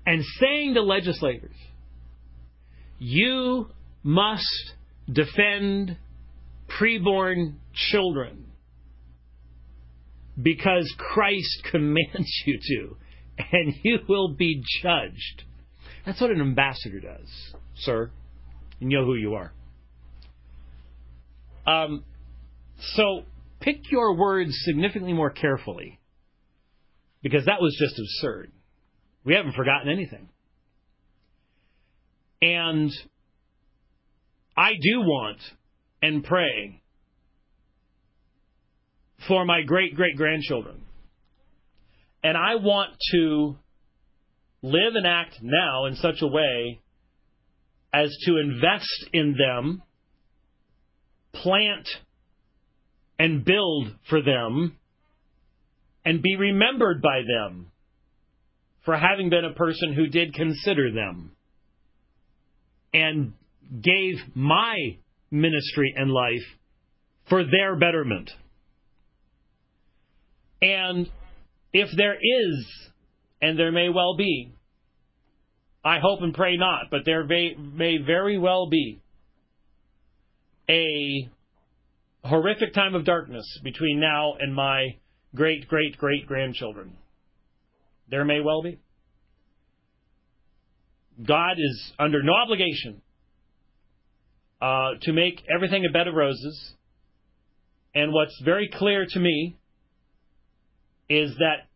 and saying to legislators, you must defend preborn children because Christ <laughs> commands you to, and you will be judged That's what an ambassador does, sir. You know who you are. Um, so pick your words significantly more carefully because that was just absurd. We haven't forgotten anything. And I do want and pray for my great great grandchildren. And I want to live and act now in such a way as to invest in them, plant and build for them, and be remembered by them for having been a person who did consider them and gave my ministry and life for their betterment. And if there is, and there may well be, I hope and pray not, but there may, may very well be a horrific time of darkness between now and my great great great grandchildren. There may well be. God is under no obligation uh, to make everything a bed of roses. And what's very clear to me is that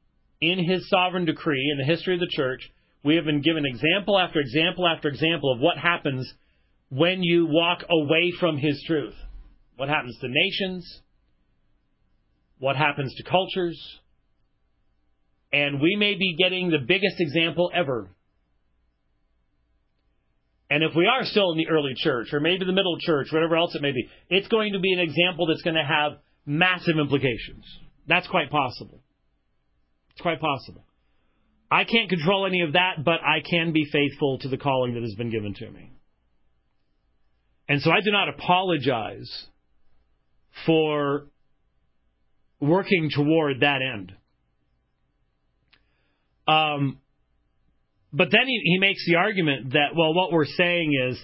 in His sovereign decree, in the history of the church, we have been given example after example after example of what happens when you walk away from His truth. What happens to nations? What happens to cultures? And we may be getting the biggest example ever. And if we are still in the early church, or maybe the middle church, whatever else it may be, it's going to be an example that's going to have massive implications. That's quite possible. It's quite possible. I can't control any of that, but I can be faithful to the calling that has been given to me. And so I do not apologize for working toward that end. Um, but then he, he makes the argument that, well, what we're saying is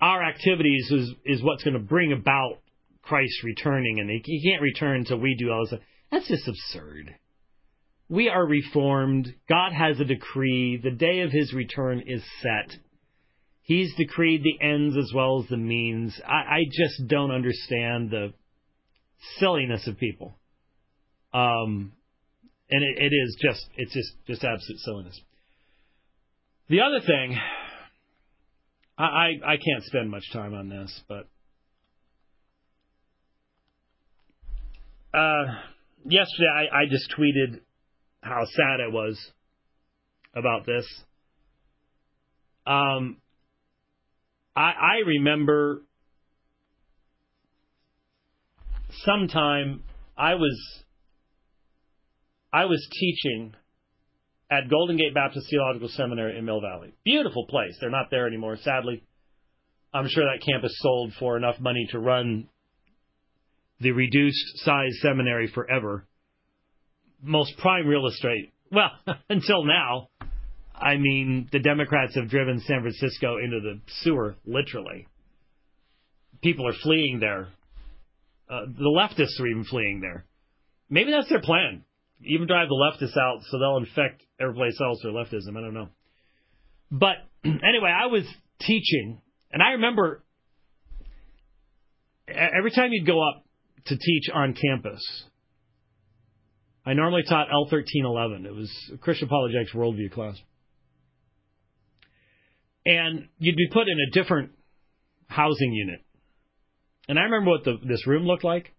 our activities is, is what's going to bring about Christ returning, and he, he can't return until we do all this. That's just absurd. We are reformed. God has a decree. The day of his return is set. He's decreed the ends as well as the means. I, I just don't understand the silliness of people. Um, and it, it is just it's just just absolute silliness. The other thing, I, I, I can't spend much time on this, but uh, yesterday I, I just tweeted how sad I was about this. Um, I, I remember sometime I was I was teaching at Golden Gate Baptist Theological Seminary in Mill Valley. Beautiful place. They're not there anymore, sadly. I'm sure that campus sold for enough money to run the reduced size seminary forever. Most prime real estate. Well, <laughs> until now. I mean, the Democrats have driven San Francisco into the sewer, literally. People are fleeing there uh, the leftists are even fleeing there. Maybe that's their plan. Even drive the leftists out so they'll infect every place else with leftism. I don't know. But <clears throat> anyway, I was teaching, and I remember every time you'd go up to teach on campus, I normally taught L1311. It was Christian Apologetics Worldview class. And you'd be put in a different housing unit. And I remember what the, this room looked like.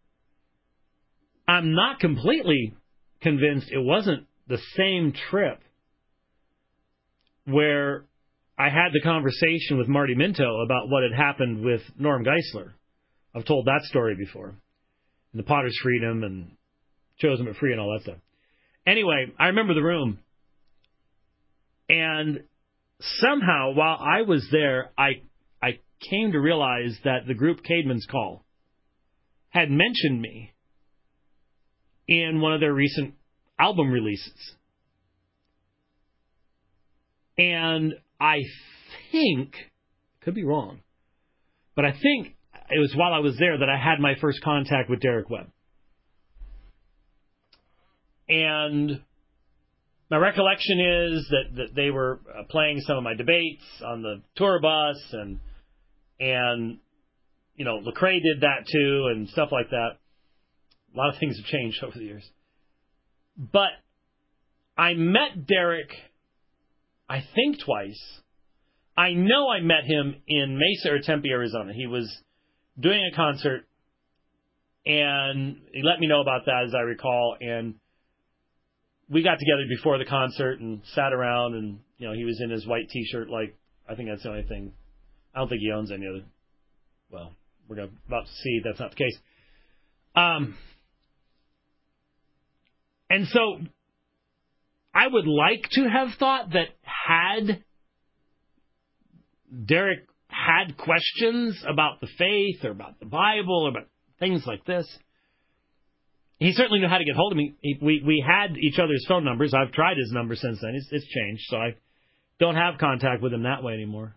I'm not completely convinced it wasn't the same trip where I had the conversation with Marty Minto about what had happened with Norm Geisler. I've told that story before. And the Potter's Freedom and Chosen but Free and all that stuff. Anyway, I remember the room. And somehow, while I was there, I I came to realize that the group Caedmon's Call had mentioned me in one of their recent album releases. And I think, could be wrong, but I think it was while I was there that I had my first contact with Derek Webb. And my recollection is that, that they were uh, playing some of my debates on the tour bus and and you know Lecrae did that too and stuff like that. A lot of things have changed <laughs> over the years, but I met Derek, I think twice. I know I met him in Mesa or Tempe, Arizona. He was doing a concert, and he let me know about that as I recall, and we got together before the concert and sat around, and you know he was in his white T-shirt. Like I think that's the only thing. I don't think he owns any other. Well, we're gonna, about to see that's not the case. Um, and so I would like to have thought that had Derek had questions about the faith or about the Bible or about things like this, he certainly knew how to get hold of me. He, we we had each other's phone numbers. I've tried his number since then. It's, it's changed, so I don't have contact with him that way anymore.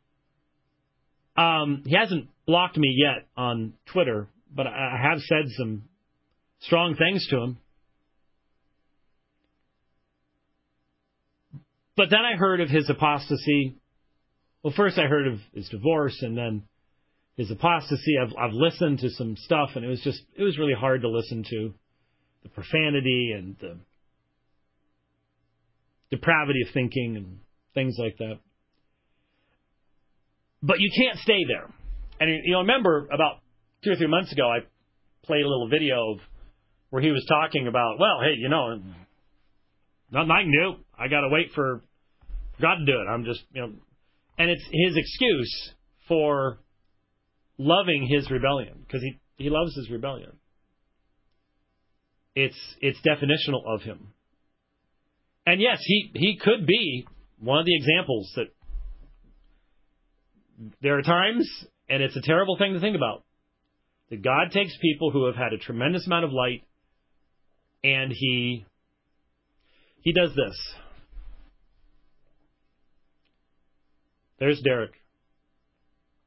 Um, he hasn't blocked me yet on Twitter, but I have said some strong things to him. But then I heard of his apostasy. Well, first I heard of his divorce, and then his apostasy. I've I've listened to some stuff, and it was just it was really hard to listen to the profanity and the depravity of thinking and things like that. But you can't stay there. And you know, remember about two or three months ago, I played a little video of where he was talking about, well, hey, you know, nothing do. I got to wait for God to do it. I'm just, you know, and it's his excuse for loving his rebellion because he he loves his rebellion. It's it's definitional of him. And yes, he he could be one of the examples that there are times, and it's a terrible thing to think about, that God takes people who have had a tremendous amount of light, and he he does this. There's Derek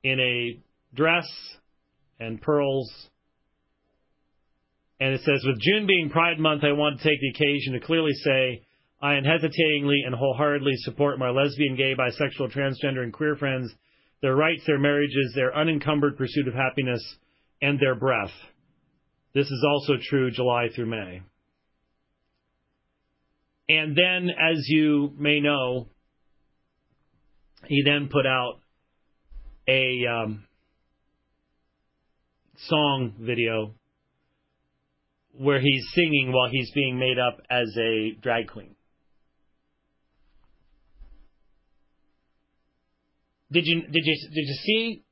in a dress and pearls and it says, with June being Pride Month, I want to take the occasion to clearly say I unhesitatingly and wholeheartedly support my lesbian, gay, bisexual, transgender, and queer friends, their rights, their marriages, their unencumbered pursuit of happiness, and their breath. This is also true July through May. And then, as you may know, he then put out a um, song video where he's singing while he's being made up as a drag queen. Did you did you did you see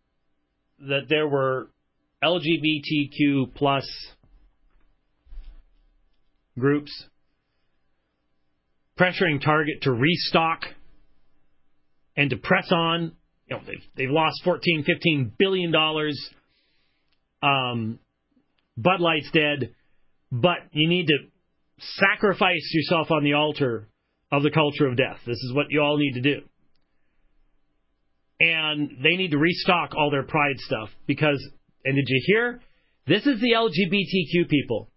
that there were LGBTQ plus groups pressuring Target to restock and to press on? You know, they've, they've lost 14, 15 billion dollars. Um, Bud Light's dead but you need to sacrifice yourself on the altar of the culture of death. This is what you all need to do. And they need to restock all their pride stuff because, and did you hear? This is the LGBTQ people.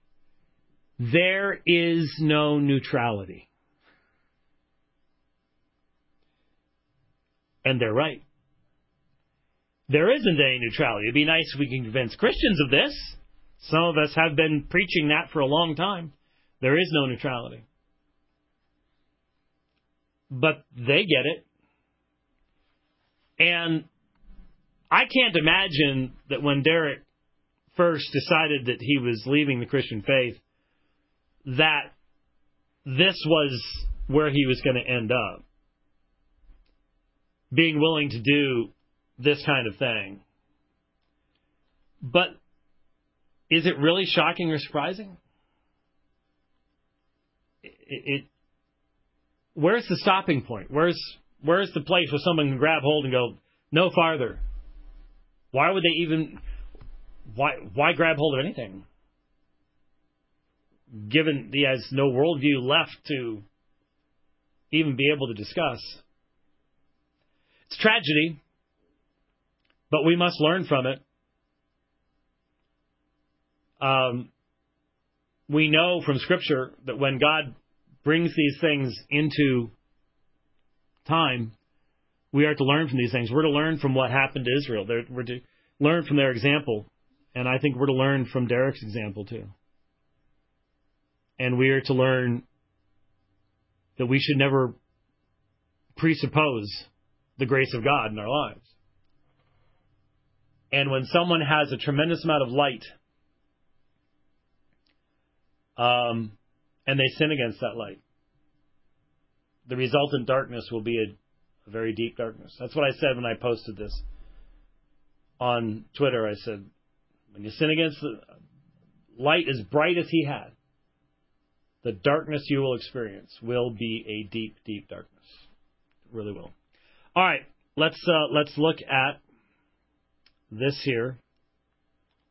There is no neutrality. And they're right. There isn't any neutrality. It'd be nice if we can convince Christians of this. Some of us have been preaching that for a long time. There is no neutrality. But they get it. And I can't imagine that when Derek first decided that he was leaving the Christian faith, that this was where he was going to end up. Being willing to do this kind of thing. But is it really shocking or surprising? It, it, where's the stopping point? Where's where's the place where someone can grab hold and go no farther? Why would they even why why grab hold of anything? Given he has no worldview left to even be able to discuss. It's tragedy, but we must learn from it. Um, we know from Scripture that when God brings these things into time, we are to learn from these things. We're to learn from what happened to Israel. we're to learn from their example. And I think we're to learn from Derek's example too. And we are to learn that we should never presuppose the grace of God in our lives. And when someone has a tremendous amount of light, um, and they sin against that light, the resultant darkness will be a, a very deep darkness. That's what I said when I posted this on Twitter. I said, when you sin against the light as bright as he had, the darkness you will experience will be a deep, deep darkness. It really will. All right, let's uh, let's look at this here.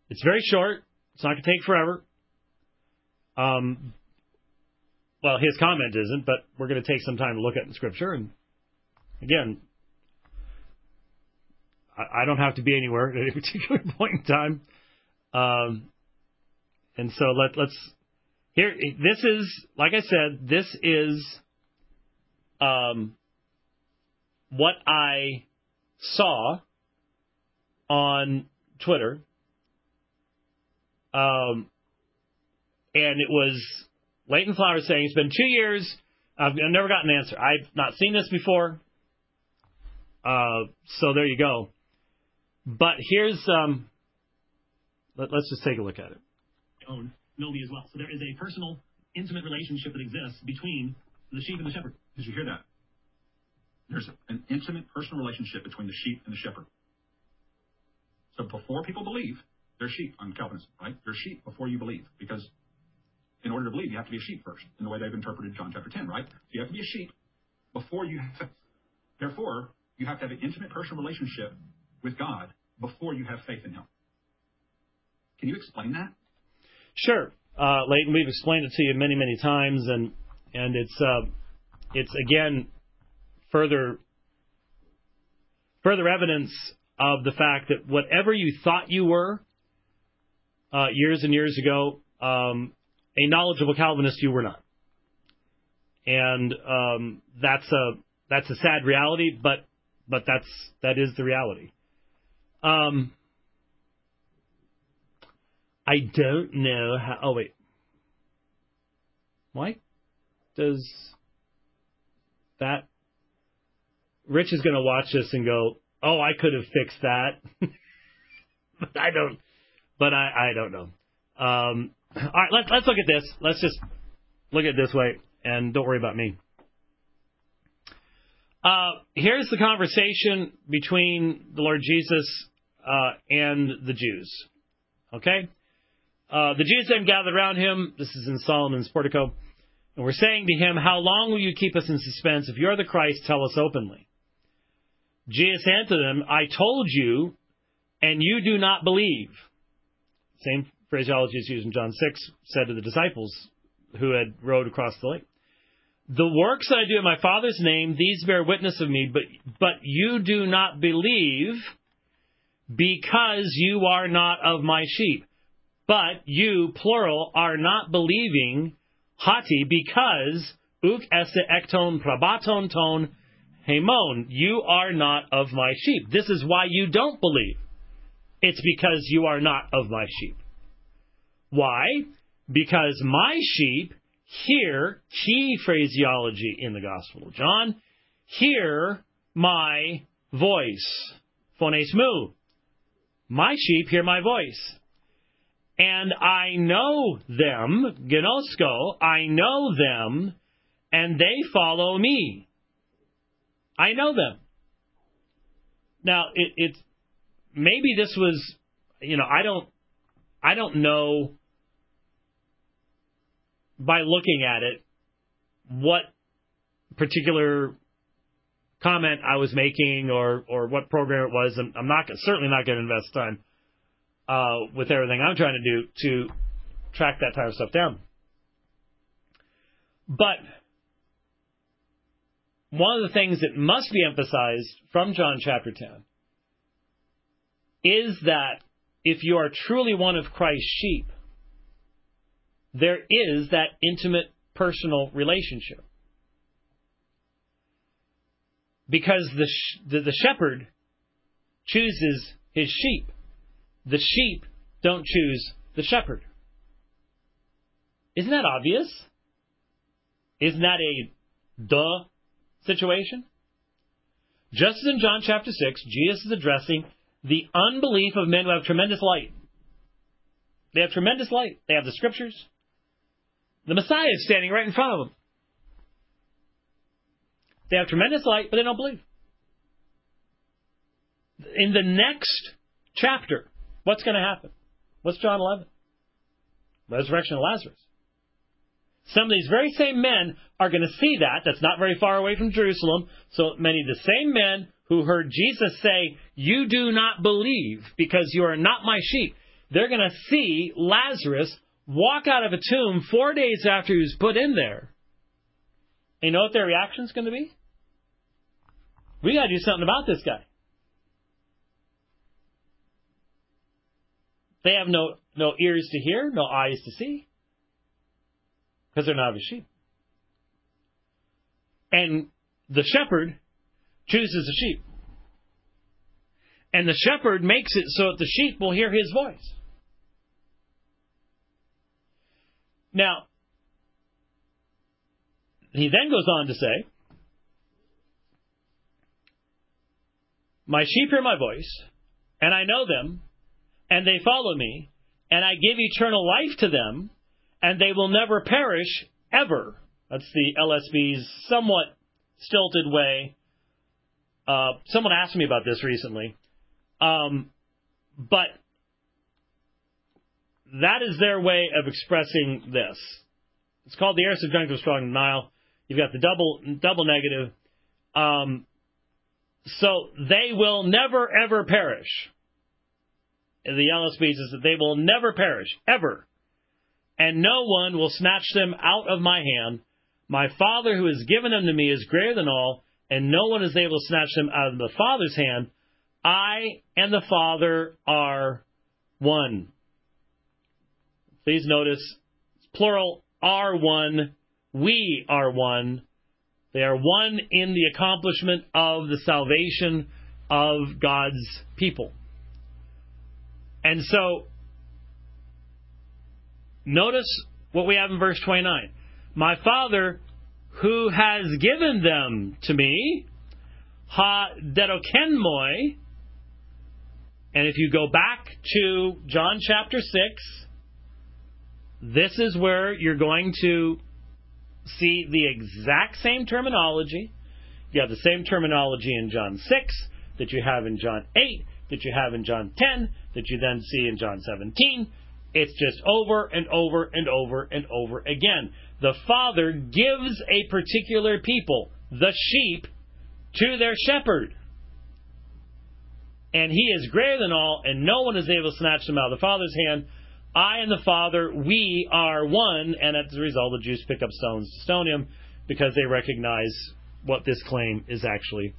It's very short. It's not going to take forever. Um, well, his comment isn't, but we're going to take some time to look at the scripture. And again, I, I don't have to be anywhere at any <laughs> particular point in time. Um, and so let, let's here. This is like I said. This is um, what I saw on Twitter. Um, and it was Leighton Flowers saying it's been two years. I've, I've never gotten an answer. I've not seen this before. Uh, so there you go. But here's um, let, us just take a look at it. Own know as well. So there is a personal, intimate relationship that exists between the sheep and the shepherd. Did you hear that? There's an intimate personal relationship between the sheep and the shepherd. So before people believe, they're sheep on Calvinism, right? They're sheep before you believe, because in order to believe, you have to be a sheep first, in the way they've interpreted John chapter 10, right? You have to be a sheep before you have, therefore, you have to have an intimate personal relationship with God before you have faith in Him. Can you explain that? Sure, uh, Leighton. We've explained it to you many, many times, and and it's uh, it's again further further evidence of the fact that whatever you thought you were uh, years and years ago, um, a knowledgeable Calvinist you were not, and um, that's a that's a sad reality, but but that's that is the reality. Um, I don't know how. Oh wait, why does that? Rich is going to watch this and go, "Oh, I could have fixed that," <laughs> but I don't. But I, I don't know. Um, all right, let's let's look at this. Let's just look at it this way, and don't worry about me. Uh, here's the conversation between the Lord Jesus uh, and the Jews. Okay? Uh, the Jews then gathered around him. This is in Solomon's portico. And we're saying to him, How long will you keep us in suspense? If you're the Christ, tell us openly. Jesus answered them, I told you, and you do not believe. Same phraseology is used in John 6, said to the disciples who had rowed across the lake. The works that I do in my Father's name, these bear witness of me, but, but you do not believe because you are not of my sheep. But you, plural, are not believing, hoti, because uk esse ekton probaton ton hemon. You are not of my sheep. This is why you don't believe. It's because you are not of my sheep. Why? Because my sheep hear, key phraseology in the Gospel of John, hear my voice. Phones mu. My sheep hear my voice. And I know them, ginosko, I know them, and they follow me. I know them. Now, it, it's maybe this was, you know, I don't, I don't know by looking at it what particular comment I was making or or what program it was. And I'm not certainly not going to invest time uh, with everything I'm trying to do to track that type of stuff down. But one of the things that must be emphasized from John chapter 10 is that if you are truly one of Christ's sheep, there is that intimate personal relationship. Because the, sh- the, the shepherd chooses his sheep. The sheep don't choose the shepherd. Isn't that obvious? Isn't that a duh situation? Just as in John chapter 6, Jesus is addressing the unbelief of men who have tremendous light. They have tremendous light. They have the scriptures. The Messiah is standing right in front of them. They have tremendous light, but they don't believe. In the next chapter, what's going to happen? What's John 11? Resurrection of Lazarus. Some of these very same men are going to see that. That's not very far away from Jerusalem. So many of the same men who heard Jesus say, You do not believe because you are not my sheep. They're going to see Lazarus walk out of a tomb four days after he was put in there. You know what their reaction is going to be? We got to do something about this guy. They have no, no ears to hear, no eyes to see because they're not his sheep. And the shepherd chooses the sheep. And the shepherd makes it so that the sheep will hear his voice. Now, he then goes on to say, My sheep hear my voice, and I know them, and they follow me, and I give eternal life to them, and they will never perish ever. That's the LSB's somewhat stilted way. Uh, someone asked me about this recently. Um, but that is their way of expressing this. It's called the aorist subjunctive strong denial. You've got the double double negative. Um, so they will never ever perish. The LSB says that they will never perish ever and no one will snatch them out of my hand. My Father who has given them to me is greater than all, and no one is able to snatch them out of the Father's hand. I and the Father are one. Please notice, plural, are one. We are one. They are one in the accomplishment of the salvation of God's people. And so Notice what we have in verse 29. My Father, who has given them to me, ha dedoken moi, and if you go back to John chapter 6, this is where you're going to see the exact same terminology. You have the same terminology in John 6 that you have in John 8, that you have in John 10, that you then see in John 17, it's just over and over and over and over again. The Father gives a particular people, the sheep, to their shepherd. And he is greater than all, and no one is able to snatch them out of the Father's hand. I and the Father, we are one, and as a result, the Jews pick up stones to stone him because they recognize what this claim is actually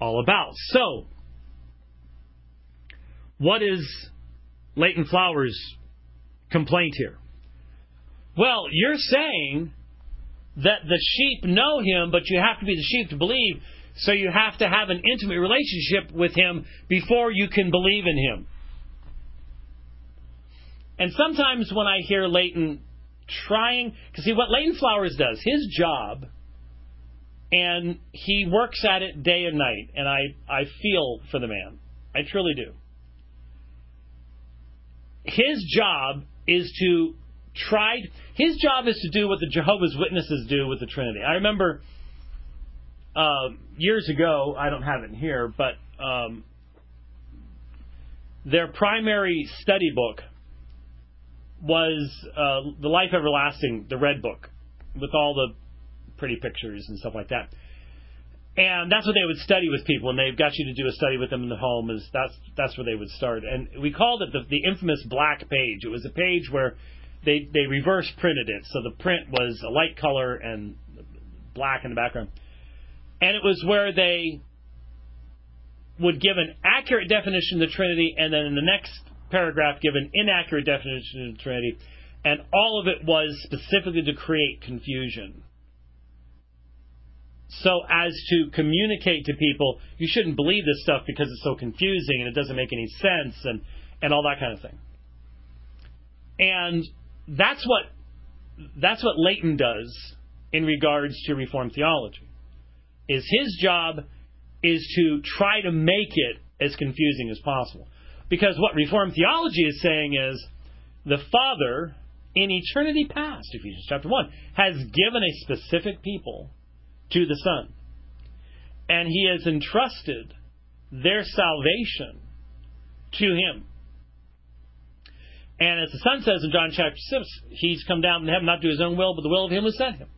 all about. So, what is Leighton Flowers' complaint here? Well, you're saying that the sheep know him, but you have to be the sheep to believe, so you have to have an intimate relationship with him before you can believe in him. And sometimes when I hear Leighton trying, because see what Leighton Flowers does, his job, and he works at it day and night, and I, I feel for the man. I truly do. His job is to try. His job is to do what the Jehovah's Witnesses do with the Trinity. I remember uh, years ago. I don't have it here, but um, their primary study book was uh, the Life Everlasting, the Red Book, with all the pretty pictures and stuff like that. And that's what they would study with people, and they got you to do a study with them in the home. Is that's that's where they would start, and we called it the, the infamous black page. It was a page where they they reverse printed it, so the print was a light color and black in the background, and it was where they would give an accurate definition of the Trinity, and then in the next paragraph give an inaccurate definition of Trinity, And all of it was specifically to create confusion. So as to communicate to people, you shouldn't believe this stuff because it's so confusing and it doesn't make any sense and, and all that kind of thing. And that's what that's what Leighton does in regards to Reformed theology. Is his job is to try to make it as confusing as possible. Because what Reformed theology is saying is the Father in eternity past, Ephesians chapter 1, has given a specific people to the Son. And he has entrusted their salvation to him. And as the Son says in John chapter 6, he's come down from heaven not to his own will, but the will of him who sent him.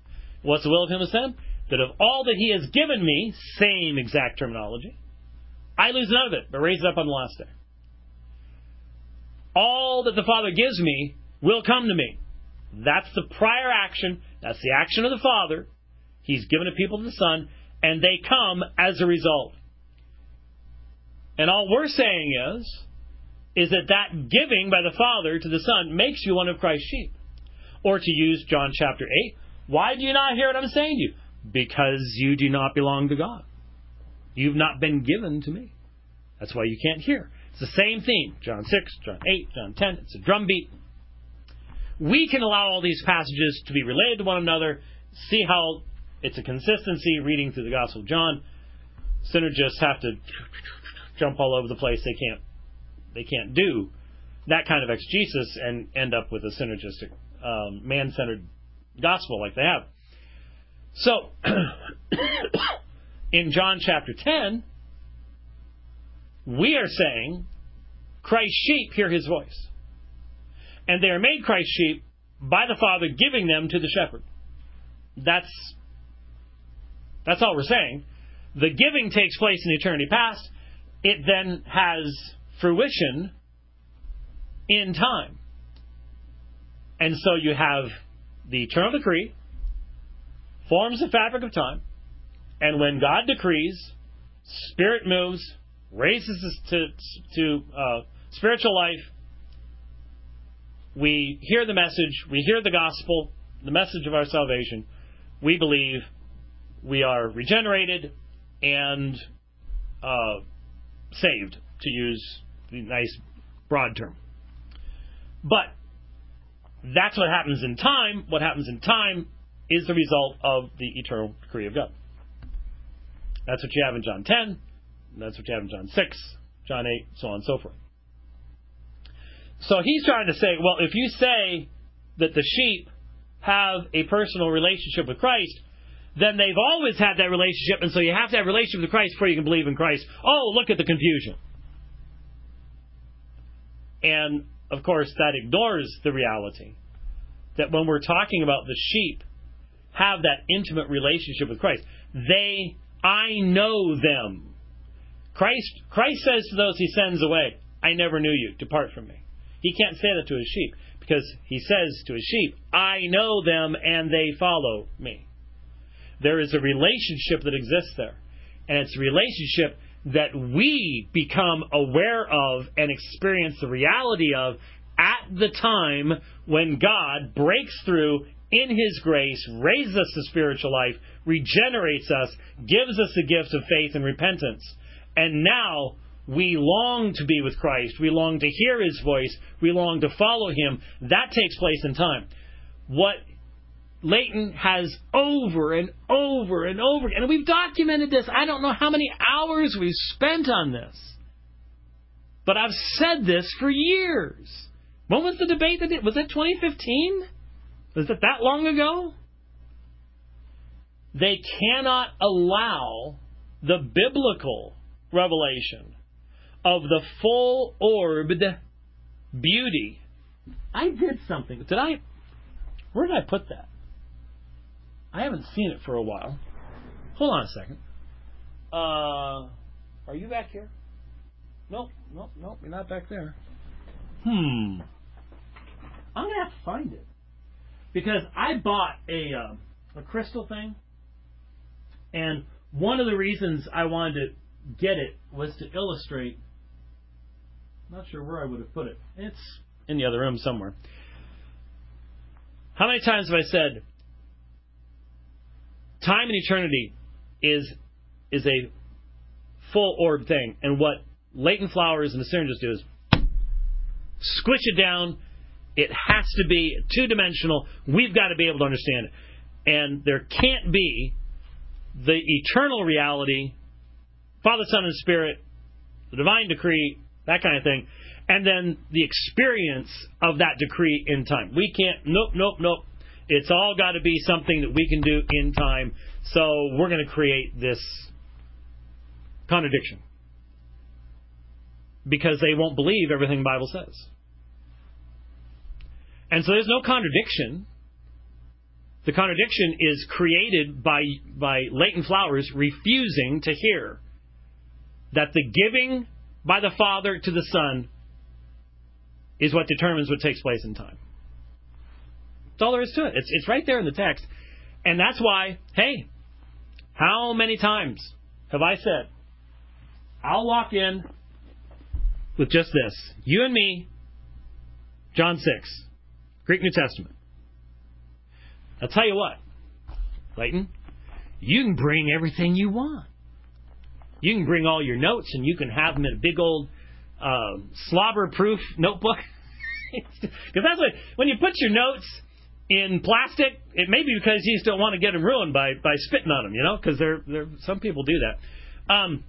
What's the will of him who sent him? That of all that he has given me, same exact terminology, I lose none of it, but raise it up on the last day. All that the Father gives me will come to me. That's the prior action. That's the action of the Father. He's given it people to the Son, and they come as a result. And all we're saying is, is that that giving by the Father to the Son makes you one of Christ's sheep. Or to use John chapter 8, why do you not hear what I'm saying to you? Because you do not belong to God. You've not been given to me. That's why you can't hear. It's the same theme. John 6, John 8, John 10. It's a drumbeat. We can allow all these passages to be related to one another, see how it's a consistency reading through the Gospel of John. Synergists have to jump all over the place. They can't they can't do that kind of exegesis and end up with a synergistic, um, man centered gospel like they have. So, <coughs> in John chapter 10, we are saying Christ's sheep hear his voice. And they are made Christ's sheep by the Father giving them to the shepherd. That's that's all we're saying. The giving takes place in eternity past. It then has fruition in time. And so you have the eternal decree, forms the fabric of time, and when God decrees, Spirit moves, raises us to, to uh, spiritual life. We hear the message, we hear the gospel, the message of our salvation. We believe we are regenerated and uh, saved, to use the nice broad term. But that's what happens in time. What happens in time is the result of the eternal decree of God. That's what you have in John 10. That's what you have in John 6, John 8, so on and so forth. So he's trying to say, well, if you say that the sheep have a personal relationship with Christ, then they've always had that relationship, and so you have to have a relationship with Christ before you can believe in Christ. Oh, look at the confusion. And of course, that ignores the reality that when we're talking about the sheep have that intimate relationship with Christ, they, I know them. Christ, Christ says to those he sends away, I never knew you, depart from me. He can't say that to his sheep because he says to his sheep, I know them and they follow me. There is a relationship that exists there. And it's a relationship that we become aware of and experience the reality of at the time when God breaks through in His grace, raises us to spiritual life, regenerates us, gives us the gift of faith and repentance. And now we long to be with Christ. We long to hear His voice. We long to follow Him. That takes place in time. What Leighton has over and over and over, and we've documented this. I don't know how many hours we've spent on this. But I've said this for years. When was the debate that it was that 2015? Was it that long ago? They cannot allow the biblical revelation of the full orbed beauty. I did something. Did I? Where did I put that? I haven't seen it for a while. Hold on a second. Uh, are you back here? Nope, nope, nope. You're not back there. Hmm. I'm gonna have to find it because I bought a uh, a crystal thing, and one of the reasons I wanted to get it was to illustrate. Not sure where I would have put it. It's in the other room somewhere. How many times have I said time and eternity is is a full orb thing, and what Leighton Flowers and the synergists do is squish it down. It has to be two dimensional. We've got to be able to understand it. And there can't be the eternal reality, Father, Son, and Spirit, the divine decree, that kind of thing, and then the experience of that decree in time. We can't, nope, nope, nope. It's all got to be something that we can do in time. So we're going to create this contradiction because they won't believe everything the Bible says. And so there's no contradiction. The contradiction is created by by Leighton Flowers refusing to hear that the giving by the Father to the Son is what determines what takes place in time. That's all there is to it. It's it's right there in the text. And that's why, hey, how many times have I said, I'll walk in with just this. You and me, John 6, Greek New Testament. I'll tell you what, Leighton, you can bring everything you want. You can bring all your notes and you can have them in a big old uh, slobber proof notebook. <laughs> Because that's what, when you put your notes in plastic, it may be because you just don't want to get them ruined by, by spitting on them, you know, because they're, they're, some people do that. Um,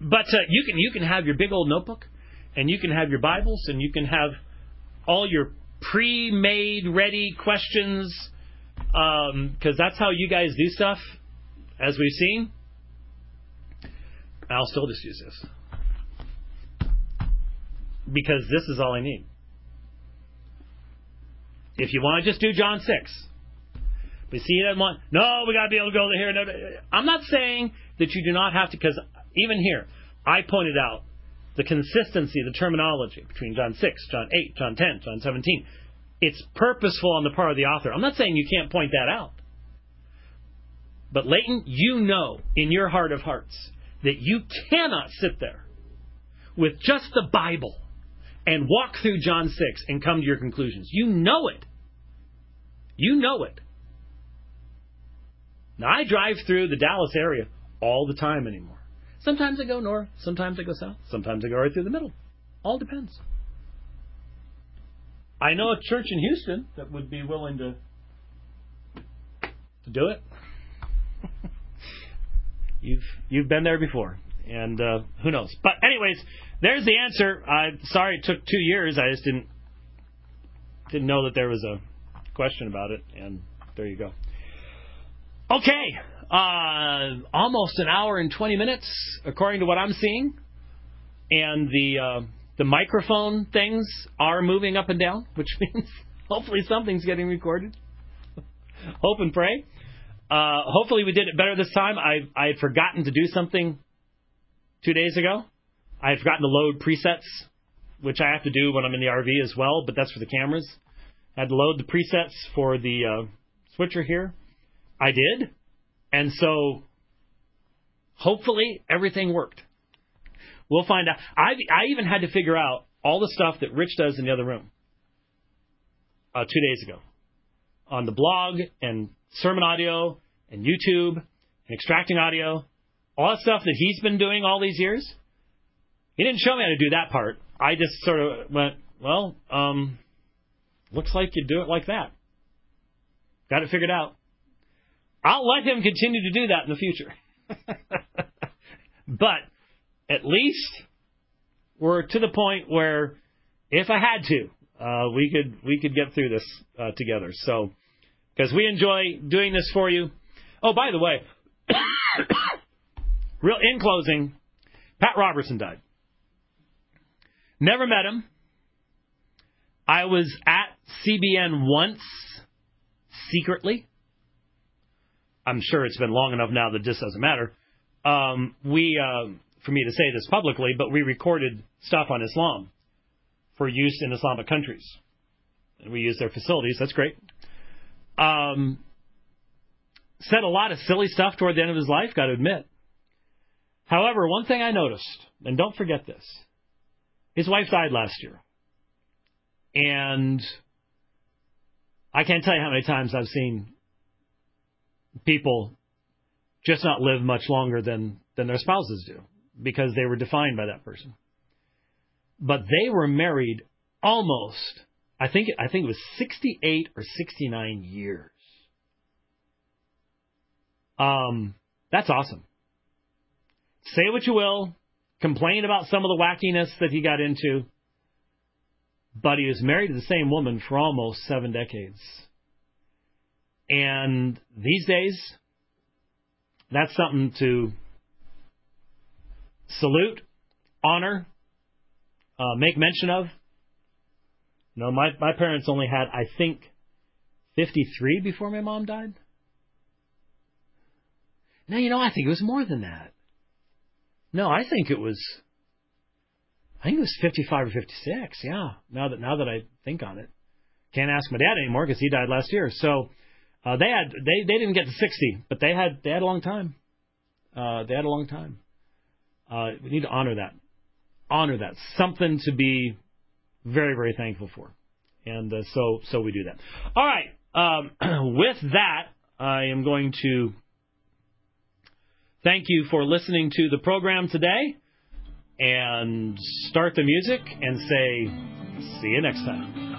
but uh, you can you can have your big old notebook, and you can have your Bibles, and you can have all your pre-made, ready questions, because um, that's how you guys do stuff, as we've seen. I'll still just use this because this is all I need. If you want to just do John six, but see, he doesn't want. No, we got to be able to go to here. No, I'm not saying that you do not have to, because even here, I pointed out the consistency, the terminology between John 6, John 8, John 10, John 17. It's purposeful on the part of the author. I'm not saying you can't point that out. But Leighton, you know in your heart of hearts that you cannot sit there with just the Bible and walk through John 6 and come to your conclusions. You know it. You know it. Now, I drive through the Dallas area all the time anymore. Sometimes I go north, sometimes I go south, sometimes I go right through the middle. All depends. I know a church in Houston that would be willing to to do it. You've you've been there before, and uh, who knows? But anyways, there's the answer. I'm sorry it took two years. I just didn't didn't know that there was a question about it, and there you go. Okay, uh, almost an hour and 20 minutes, according to what I'm seeing. And the uh, the microphone things are moving up and down, which <laughs> means hopefully something's getting recorded. Hope and pray. Uh, hopefully we did it better this time. I I had forgotten to do something two days ago. I had forgotten to load presets, which I have to do when I'm in the RV as well, but that's for the cameras. I had to load the presets for the uh, switcher here. I did. And so hopefully everything worked. We'll find out. I I even had to figure out all the stuff that Rich does in the other room uh, two days ago on the blog and sermon audio and YouTube and extracting audio, all that stuff that he's been doing all these years. He didn't show me how to do that part. I just sort of went, well, um, looks like you do it like that. Got it figured out. I'll let him continue to do that in the future. <laughs> but at least we're to the point where if I had to, uh, we could we could get through this uh, together. So because we enjoy doing this for you. Oh, by the way, <coughs> real in closing, Pat Robertson died. Never met him. I was at CBN once secretly. I'm sure it's been long enough now that this doesn't matter. Um, we, uh, for me to say this publicly, but we recorded stuff on Islam for use in Islamic countries. And we use their facilities. That's great. Um, said a lot of silly stuff toward the end of his life, got to admit. However, one thing I noticed, and don't forget this, his wife died last year. And I can't tell you how many times I've seen people just not live much longer than than their spouses do because they were defined by that person. But they were married almost I think I think it was 68 or 69 years. Um that's awesome. Say what you will, complain about some of the wackiness that he got into, but he was married to the same woman for almost 7 decades. And these days that's something to salute, honor, uh, make mention of. No, my my parents only had I think 53 before my mom died. No, you know, I think it was more than that. No, I think it was I think it was 55 or 56. Yeah. Now that now that I think on it. Can't ask my dad anymore because he died last year. So uh, they had they they didn't get to 60, but they had they had a long time. Uh, they had a long time. Uh, we need to honor that. Honor that. Something to be very very thankful for. And uh, so so we do that. All right. Um, <clears throat> with that, I am going to thank you for listening to the program today, and start the music and say, see you next time.